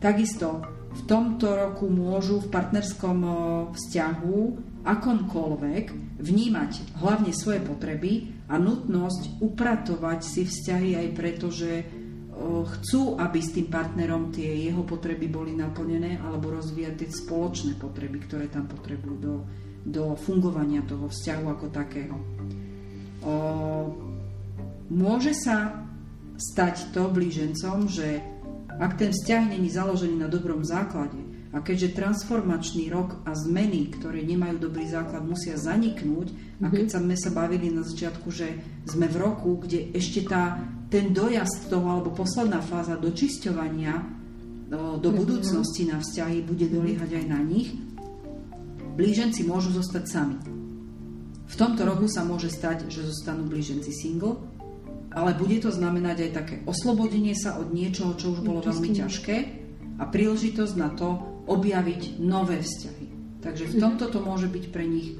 Takisto v tomto roku môžu v partnerskom vzťahu akomkoľvek vnímať hlavne svoje potreby a nutnosť upratovať si vzťahy aj preto, že chcú, aby s tým partnerom tie jeho potreby boli naplnené alebo rozvíjať tie spoločné potreby, ktoré tam potrebujú do, do fungovania toho vzťahu ako takého. O, môže sa stať to blížencom, že ak ten vzťah není založený na dobrom základe a keďže transformačný rok a zmeny, ktoré nemajú dobrý základ, musia zaniknúť a keď mhm. sa sme sa bavili na začiatku, že sme v roku, kde ešte tá, ten dojazd toho alebo posledná fáza dočisťovania do mhm. budúcnosti na vzťahy bude doliehať aj na nich, blíženci môžu zostať sami. V tomto roku sa môže stať, že zostanú blíženci single, ale bude to znamenať aj také oslobodenie sa od niečoho, čo už bolo veľmi ťažké a príležitosť na to objaviť nové vzťahy. Takže v mhm. tomto to môže byť pre nich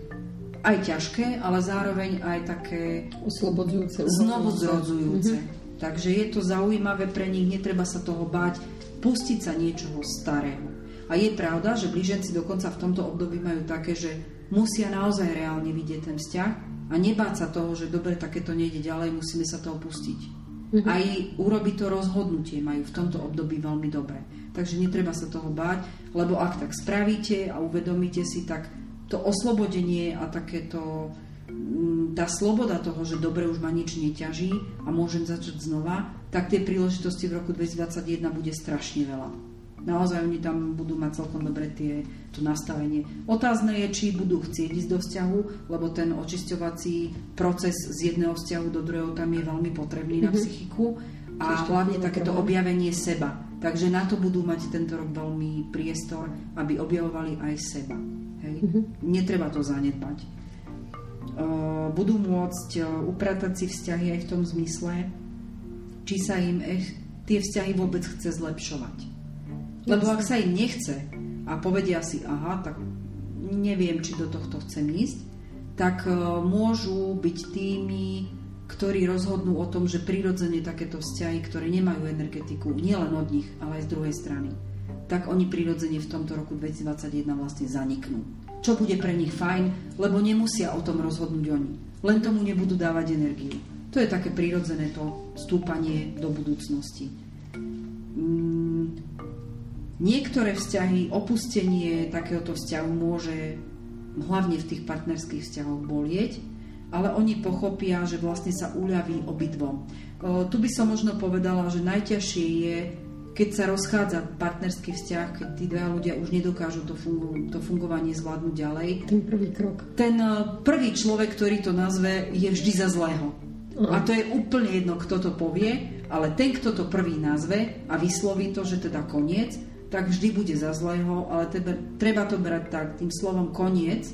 aj ťažké, ale zároveň aj také oslobodzujúce, znovu zrodzujúce. Mm-hmm. Takže je to zaujímavé pre nich, netreba sa toho báť, pustiť sa niečoho starého. A je pravda, že blíženci dokonca v tomto období majú také, že musia naozaj reálne vidieť ten vzťah a nebáť sa toho, že dobre, takéto nejde ďalej, musíme sa toho pustiť. Mm-hmm. Aj urobiť to rozhodnutie majú v tomto období veľmi dobre. Takže netreba sa toho báť, lebo ak tak spravíte a uvedomíte si, tak to oslobodenie a takéto mm, tá sloboda toho, že dobre už ma nič neťaží a môžem začať znova, tak tie príležitosti v roku 2021 bude strašne veľa naozaj oni tam budú mať celkom dobre tie, to nastavenie. Otázne je, či budú chcieť ísť do vzťahu, lebo ten očisťovací proces z jedného vzťahu do druhého tam je veľmi potrebný mm-hmm. na mhm. psychiku a hlavne takéto objavenie seba. Takže na to budú mať tento rok veľmi priestor, aby objavovali aj seba. Hej? Mm-hmm. Netreba to zanedbať. Uh, budú môcť upratať si vzťahy aj v tom zmysle, či sa im e- tie vzťahy vôbec chce zlepšovať lebo ak sa im nechce a povedia si, aha, tak neviem, či do tohto chcem ísť, tak e, môžu byť tými, ktorí rozhodnú o tom, že prirodzene takéto vzťahy, ktoré nemajú energetiku, nielen od nich, ale aj z druhej strany, tak oni prirodzene v tomto roku 2021 vlastne zaniknú. Čo bude pre nich fajn, lebo nemusia o tom rozhodnúť oni. Len tomu nebudú dávať energiu. To je také prirodzené to stúpanie do budúcnosti. Mm, Niektoré vzťahy, opustenie takéhoto vzťahu môže hlavne v tých partnerských vzťahoch bolieť, ale oni pochopia, že vlastne sa uľaví obidvom. Tu by som možno povedala, že najťažšie je, keď sa rozchádza partnerský vzťah, keď tí dva ľudia už nedokážu to, fungu, to fungovanie zvládnuť ďalej. Ten prvý krok. Ten prvý človek, ktorý to nazve, je vždy za zlého. A to je úplne jedno, kto to povie, ale ten, kto to prvý nazve a vysloví to, že teda koniec, tak vždy bude za zlého, ale tebe, treba to brať tak, tým slovom koniec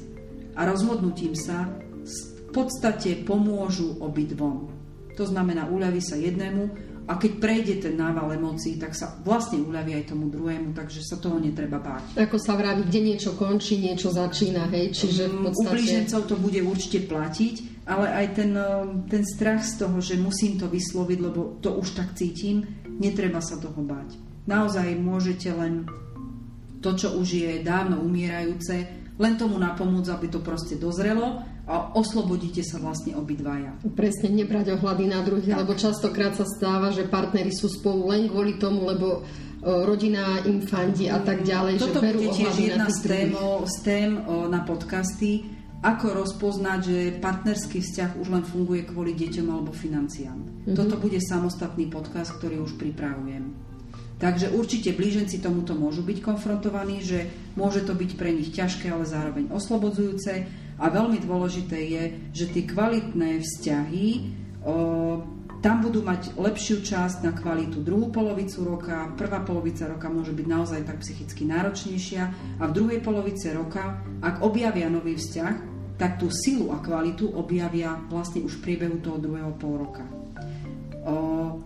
a rozhodnutím sa v podstate pomôžu obidvom. To znamená, uľaví sa jednému a keď prejde ten nával emócií, tak sa vlastne uľaví aj tomu druhému, takže sa toho netreba báť. Ako sa vraví, kde niečo končí, niečo začína, hej? Čiže v mm, podstate... U blížencov to bude určite platiť, ale aj ten, eh, ten strach z toho, že musím to vysloviť, lebo to už tak cítim, netreba sa toho báť. Naozaj môžete len to, čo už je dávno umierajúce, len tomu napomôcť, aby to proste dozrelo a oslobodíte sa vlastne obidvaja. Presne, nebrať ohľady na druhých, lebo častokrát sa stáva, že partnery sú spolu len kvôli tomu, lebo e, rodina im fandí a tak ďalej. Toto že berú bude tiež jedna z tém, z tém na podcasty, ako rozpoznať, že partnerský vzťah už len funguje kvôli deťom alebo financiám. Mm-hmm. Toto bude samostatný podcast, ktorý už pripravujem. Takže určite blíženci tomuto môžu byť konfrontovaní, že môže to byť pre nich ťažké, ale zároveň oslobodzujúce. A veľmi dôležité je, že tie kvalitné vzťahy o, tam budú mať lepšiu časť na kvalitu druhú polovicu roka, prvá polovica roka môže byť naozaj tak psychicky náročnejšia a v druhej polovice roka, ak objavia nový vzťah, tak tú silu a kvalitu objavia vlastne už v priebehu toho druhého pol roka. O,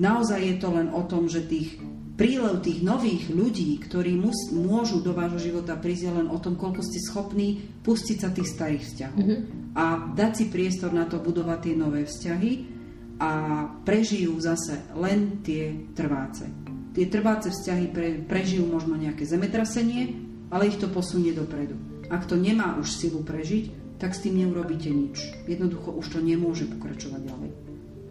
naozaj je to len o tom, že tých prílev tých nových ľudí, ktorí mus, môžu do vášho života prísť len o tom, koľko ste schopní pustiť sa tých starých vzťahov. Mm-hmm. A dať si priestor na to budovať tie nové vzťahy a prežijú zase len tie trváce. Tie trváce vzťahy pre, prežijú možno nejaké zemetrasenie, ale ich to posunie dopredu. Ak to nemá už silu prežiť, tak s tým neurobíte nič. Jednoducho už to nemôže pokračovať ďalej.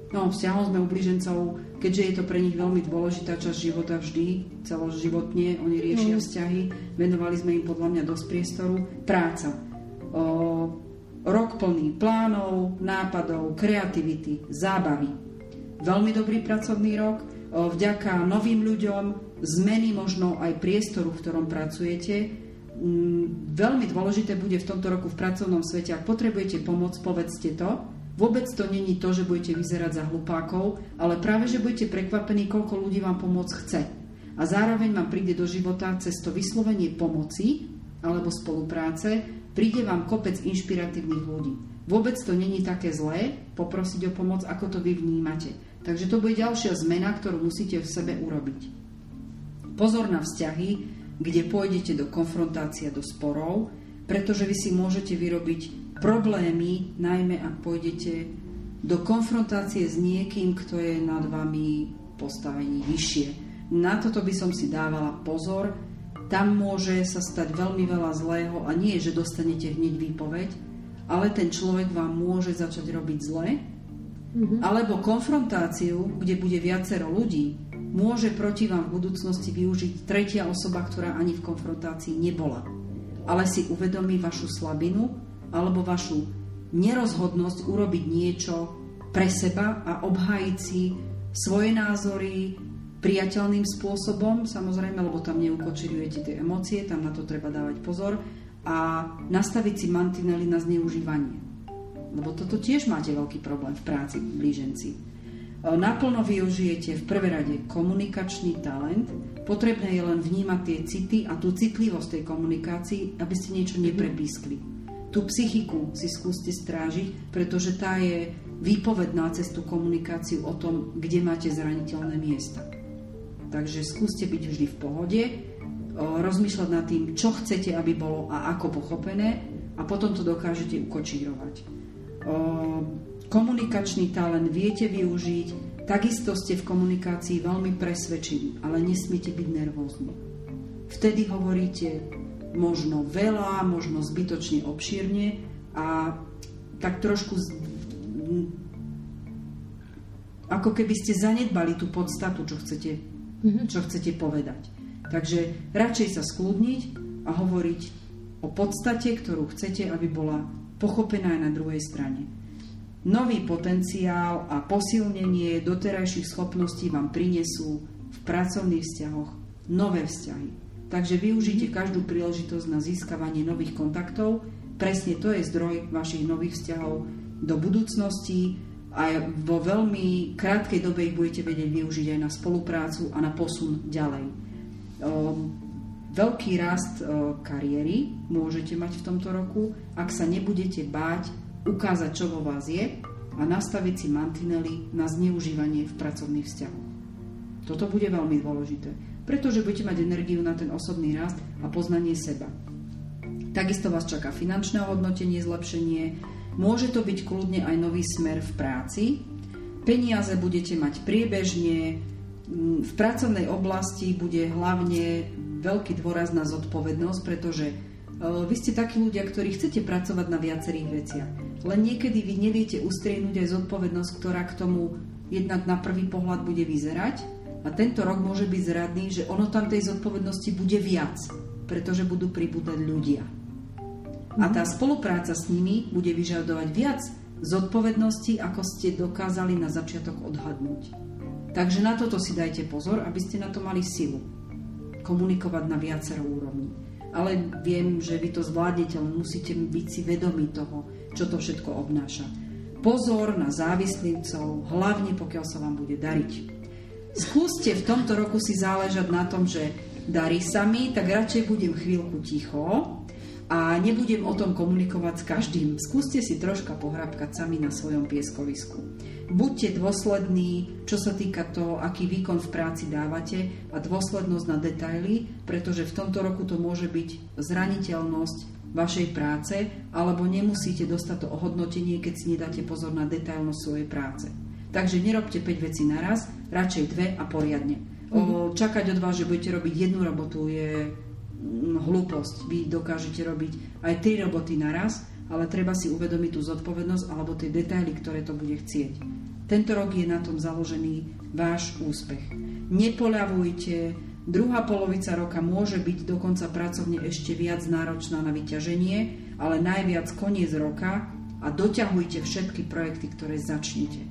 No, vzťahom sme u blížencov, keďže je to pre nich veľmi dôležitá časť života vždy, celoživotne, oni riešia mm. vzťahy, venovali sme im podľa mňa dosť priestoru. Práca. O, rok plný plánov, nápadov, kreativity, zábavy. Veľmi dobrý pracovný rok, o, vďaka novým ľuďom, zmeny možno aj priestoru, v ktorom pracujete. Mm, veľmi dôležité bude v tomto roku v pracovnom svete, ak potrebujete pomoc, povedzte to, Vôbec to není to, že budete vyzerať za hlupákov, ale práve, že budete prekvapení, koľko ľudí vám pomôcť chce. A zároveň vám príde do života cez to vyslovenie pomoci alebo spolupráce, príde vám kopec inšpiratívnych ľudí. Vôbec to není také zlé poprosiť o pomoc, ako to vy vnímate. Takže to bude ďalšia zmena, ktorú musíte v sebe urobiť. Pozor na vzťahy, kde pôjdete do konfrontácie, do sporov, pretože vy si môžete vyrobiť problémy, najmä ak pôjdete do konfrontácie s niekým, kto je nad vami postavení vyššie. Na toto by som si dávala pozor. Tam môže sa stať veľmi veľa zlého a nie, že dostanete hneď výpoveď, ale ten človek vám môže začať robiť zle, mm-hmm. alebo konfrontáciu, kde bude viacero ľudí, môže proti vám v budúcnosti využiť tretia osoba, ktorá ani v konfrontácii nebola. Ale si uvedomí vašu slabinu alebo vašu nerozhodnosť urobiť niečo pre seba a obhájiť si svoje názory priateľným spôsobom, samozrejme, lebo tam neukočirujete tie emócie, tam na to treba dávať pozor a nastaviť si mantinely na zneužívanie. Lebo toto tiež máte veľký problém v práci, blíženci. Naplno využijete v prvé rade komunikačný talent. Potrebné je len vnímať tie city a tú citlivosť tej komunikácii, aby ste niečo neprepískli tú psychiku si skúste strážiť, pretože tá je výpovedná cez tú komunikáciu o tom, kde máte zraniteľné miesta. Takže skúste byť vždy v pohode, rozmýšľať nad tým, čo chcete, aby bolo a ako pochopené a potom to dokážete ukočírovať. Komunikačný talent viete využiť, takisto ste v komunikácii veľmi presvedčiví, ale nesmiete byť nervózni. Vtedy hovoríte možno veľa, možno zbytočne obšírne a tak trošku z... ako keby ste zanedbali tú podstatu, čo chcete, mm-hmm. čo chcete povedať. Takže radšej sa skľudniť a hovoriť o podstate, ktorú chcete, aby bola pochopená aj na druhej strane. Nový potenciál a posilnenie doterajších schopností vám prinesú v pracovných vzťahoch nové vzťahy. Takže využite každú príležitosť na získavanie nových kontaktov. Presne to je zdroj vašich nových vzťahov do budúcnosti a vo veľmi krátkej dobe ich budete vedieť využiť aj na spoluprácu a na posun ďalej. Um, veľký rast uh, kariéry môžete mať v tomto roku, ak sa nebudete báť ukázať, čo vo vás je a nastaviť si mantinely na zneužívanie v pracovných vzťahoch. Toto bude veľmi dôležité, pretože budete mať energiu na ten osobný rast a poznanie seba. Takisto vás čaká finančné hodnotenie, zlepšenie, môže to byť kľudne aj nový smer v práci. Peniaze budete mať priebežne, v pracovnej oblasti bude hlavne veľký dôraz na zodpovednosť, pretože Eh, vy ste takí ľudia, ktorí chcete pracovať na viacerých veciach. Len niekedy vy neviete ustriehnúť aj zodpovednosť, ktorá k tomu jednak na prvý pohľad bude vyzerať. A tento rok môže byť zradný, že ono tam tej zodpovednosti bude viac, pretože budú pribúdať ľudia. A tá spolupráca s nimi bude vyžadovať viac zodpovednosti, ako ste dokázali na začiatok odhadnúť. Takže na toto si dajte pozor, aby ste na to mali silu komunikovať na viacero úrovni ale viem, že vy to zvládnete, len musíte byť si vedomí toho, čo to všetko obnáša. Pozor na závislivcov, hlavne pokiaľ sa vám bude dariť. Skúste v tomto roku si záležať na tom, že darí sa mi, tak radšej budem chvíľku ticho a nebudem o tom komunikovať s každým. Skúste si troška pohrabkať sami na svojom pieskovisku. Buďte dôslední, čo sa týka toho, aký výkon v práci dávate a dôslednosť na detaily, pretože v tomto roku to môže byť zraniteľnosť vašej práce, alebo nemusíte dostať to ohodnotenie, keď si nedáte pozor na detailnosť svojej práce. Takže nerobte 5 vecí naraz, radšej dve a poriadne. Mm-hmm. Čakať od vás, že budete robiť jednu robotu je mm, hlúposť. Vy dokážete robiť aj tri roboty naraz, ale treba si uvedomiť tú zodpovednosť alebo tie detaily, ktoré to bude chcieť. Tento rok je na tom založený váš úspech. Nepoľavujte, druhá polovica roka môže byť dokonca pracovne ešte viac náročná na vyťaženie, ale najviac koniec roka a doťahujte všetky projekty, ktoré začnete.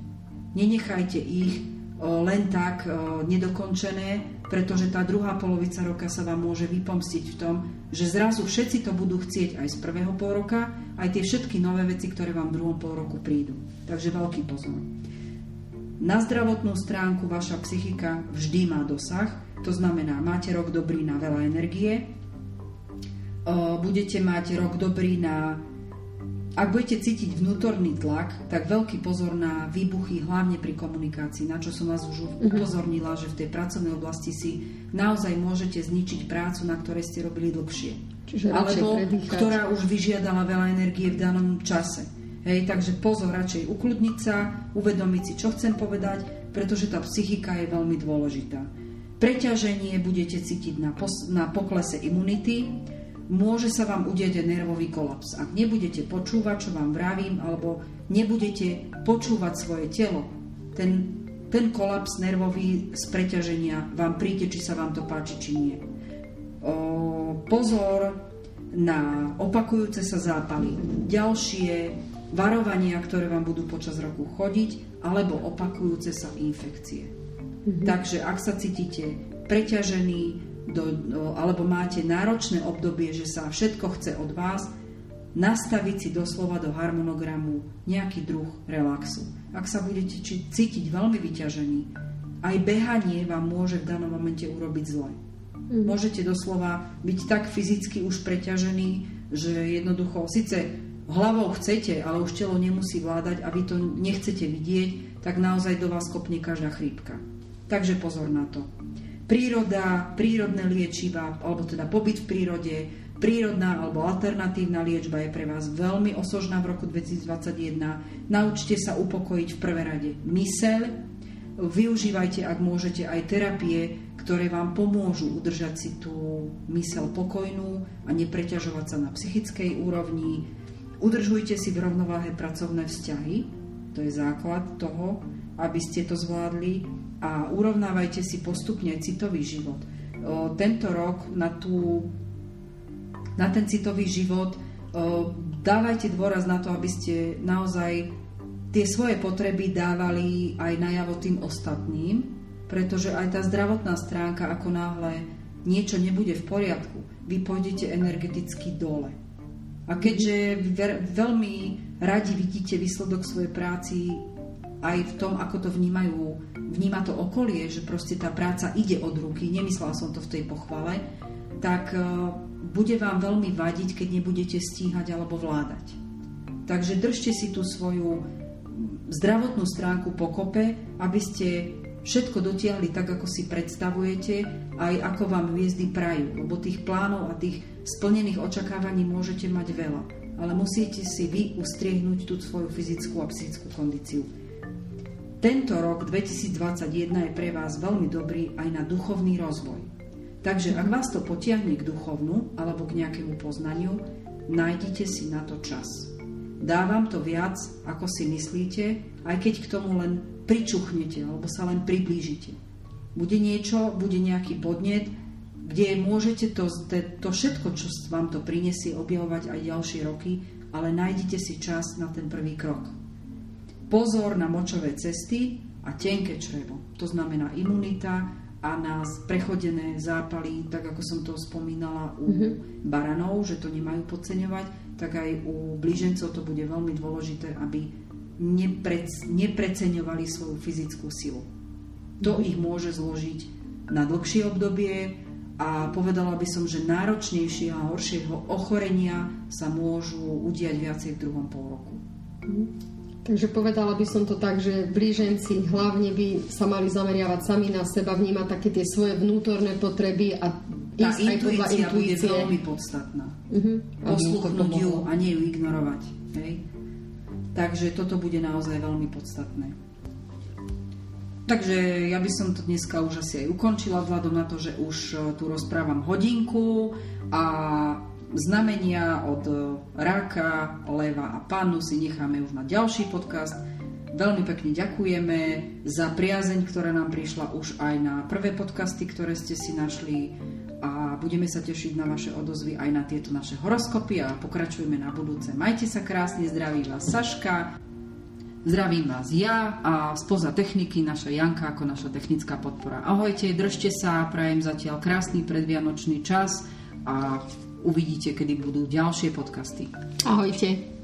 Nenechajte ich len tak nedokončené, pretože tá druhá polovica roka sa vám môže vypomstiť v tom, že zrazu všetci to budú chcieť aj z prvého pol roka, aj tie všetky nové veci, ktoré vám v druhom pol roku prídu. Takže veľký pozor. Na zdravotnú stránku vaša psychika vždy má dosah, to znamená, máte rok dobrý na veľa energie, budete mať rok dobrý na... Ak budete cítiť vnútorný tlak, tak veľký pozor na výbuchy, hlavne pri komunikácii, na čo som vás už mhm. upozornila, že v tej pracovnej oblasti si naozaj môžete zničiť prácu, na ktorej ste robili dlhšie. Čiže alebo ktorá už vyžiadala veľa energie v danom čase. Hej, takže pozor, radšej ukludniť sa, uvedomiť si, čo chcem povedať, pretože tá psychika je veľmi dôležitá. Preťaženie budete cítiť na, pos- na poklese imunity, môže sa vám aj nervový kolaps. Ak nebudete počúvať, čo vám vravím, alebo nebudete počúvať svoje telo, ten, ten kolaps nervový z preťaženia vám príde, či sa vám to páči, či nie. O, pozor na opakujúce sa zápaly. Ďalšie varovania, ktoré vám budú počas roku chodiť, alebo opakujúce sa infekcie. Mm-hmm. Takže ak sa cítite preťažený do, do, alebo máte náročné obdobie, že sa všetko chce od vás, nastaviť si doslova do harmonogramu nejaký druh relaxu. Ak sa budete cítiť veľmi vyťažený, aj behanie vám môže v danom momente urobiť zle. Mm. Môžete doslova byť tak fyzicky už preťažený, že jednoducho, síce hlavou chcete, ale už telo nemusí vládať a vy to nechcete vidieť, tak naozaj do vás kopne každá chrípka. Takže pozor na to. Príroda, prírodné liečiva, alebo teda pobyt v prírode, prírodná alebo alternatívna liečba je pre vás veľmi osožná v roku 2021. Naučte sa upokojiť v prvé rade myseľ, využívajte, ak môžete, aj terapie, ktoré vám pomôžu udržať si tú mysel pokojnú a nepreťažovať sa na psychickej úrovni, Udržujte si v rovnováhe pracovné vzťahy, to je základ toho, aby ste to zvládli a urovnávajte si postupne citový život. Tento rok na, tú, na ten citový život dávajte dôraz na to, aby ste naozaj tie svoje potreby dávali aj najavo tým ostatným, pretože aj tá zdravotná stránka, ako náhle niečo nebude v poriadku, vy pôjdete energeticky dole. A keďže veľmi radi vidíte výsledok svojej práci aj v tom, ako to vnímajú, vníma to okolie, že proste tá práca ide od ruky, nemyslela som to v tej pochvale, tak e, bude vám veľmi vadiť, keď nebudete stíhať alebo vládať. Takže držte si tú svoju zdravotnú stránku pokope, aby ste všetko dotiahli tak, ako si predstavujete, aj ako vám hviezdy prajú, lebo tých plánov a tých splnených očakávaní môžete mať veľa, ale musíte si vy ustriehnúť tú svoju fyzickú a psychickú kondíciu. Tento rok 2021 je pre vás veľmi dobrý aj na duchovný rozvoj. Takže ak vás to potiahne k duchovnu alebo k nejakému poznaniu, nájdite si na to čas. Dávam to viac, ako si myslíte, aj keď k tomu len pričuchnete alebo sa len priblížite. Bude niečo, bude nejaký podnet, kde môžete to, to všetko, čo vám to prinesie, objavovať aj ďalšie roky, ale nájdite si čas na ten prvý krok. Pozor na močové cesty a tenké črevo. To znamená imunita a na prechodené zápaly, tak ako som to spomínala u mm-hmm. baranov, že to nemajú podceňovať, tak aj u blížencov to bude veľmi dôležité, aby nepre, nepreceňovali svoju fyzickú silu. To ich môže zložiť na dlhšie obdobie a povedala by som, že náročnejšie a horšieho ochorenia sa môžu udiať viacej v druhom pol roku. Mhm. Takže povedala by som to tak, že blíženci hlavne by sa mali zameriavať sami na seba, vnímať také tie svoje vnútorné potreby a tá intuícia bude veľmi podstatná. Uh-huh. Posluchnúť ju a nie ju ignorovať. Hej? Takže toto bude naozaj veľmi podstatné. Takže ja by som to dneska už asi aj ukončila vzhľadom na to, že už e, tu rozprávam hodinku a znamenia od e, Ráka, Leva a Pánu si necháme už na ďalší podcast. Veľmi pekne ďakujeme za priazeň, ktorá nám prišla už aj na prvé podcasty, ktoré ste si našli a budeme sa tešiť na vaše odozvy aj na tieto naše horoskopy a pokračujeme na budúce. Majte sa krásne, zdraví vás Saška, zdravím vás ja a spoza techniky naša Janka ako naša technická podpora. Ahojte, držte sa, prajem zatiaľ krásny predvianočný čas a uvidíte, kedy budú ďalšie podcasty. Ahojte.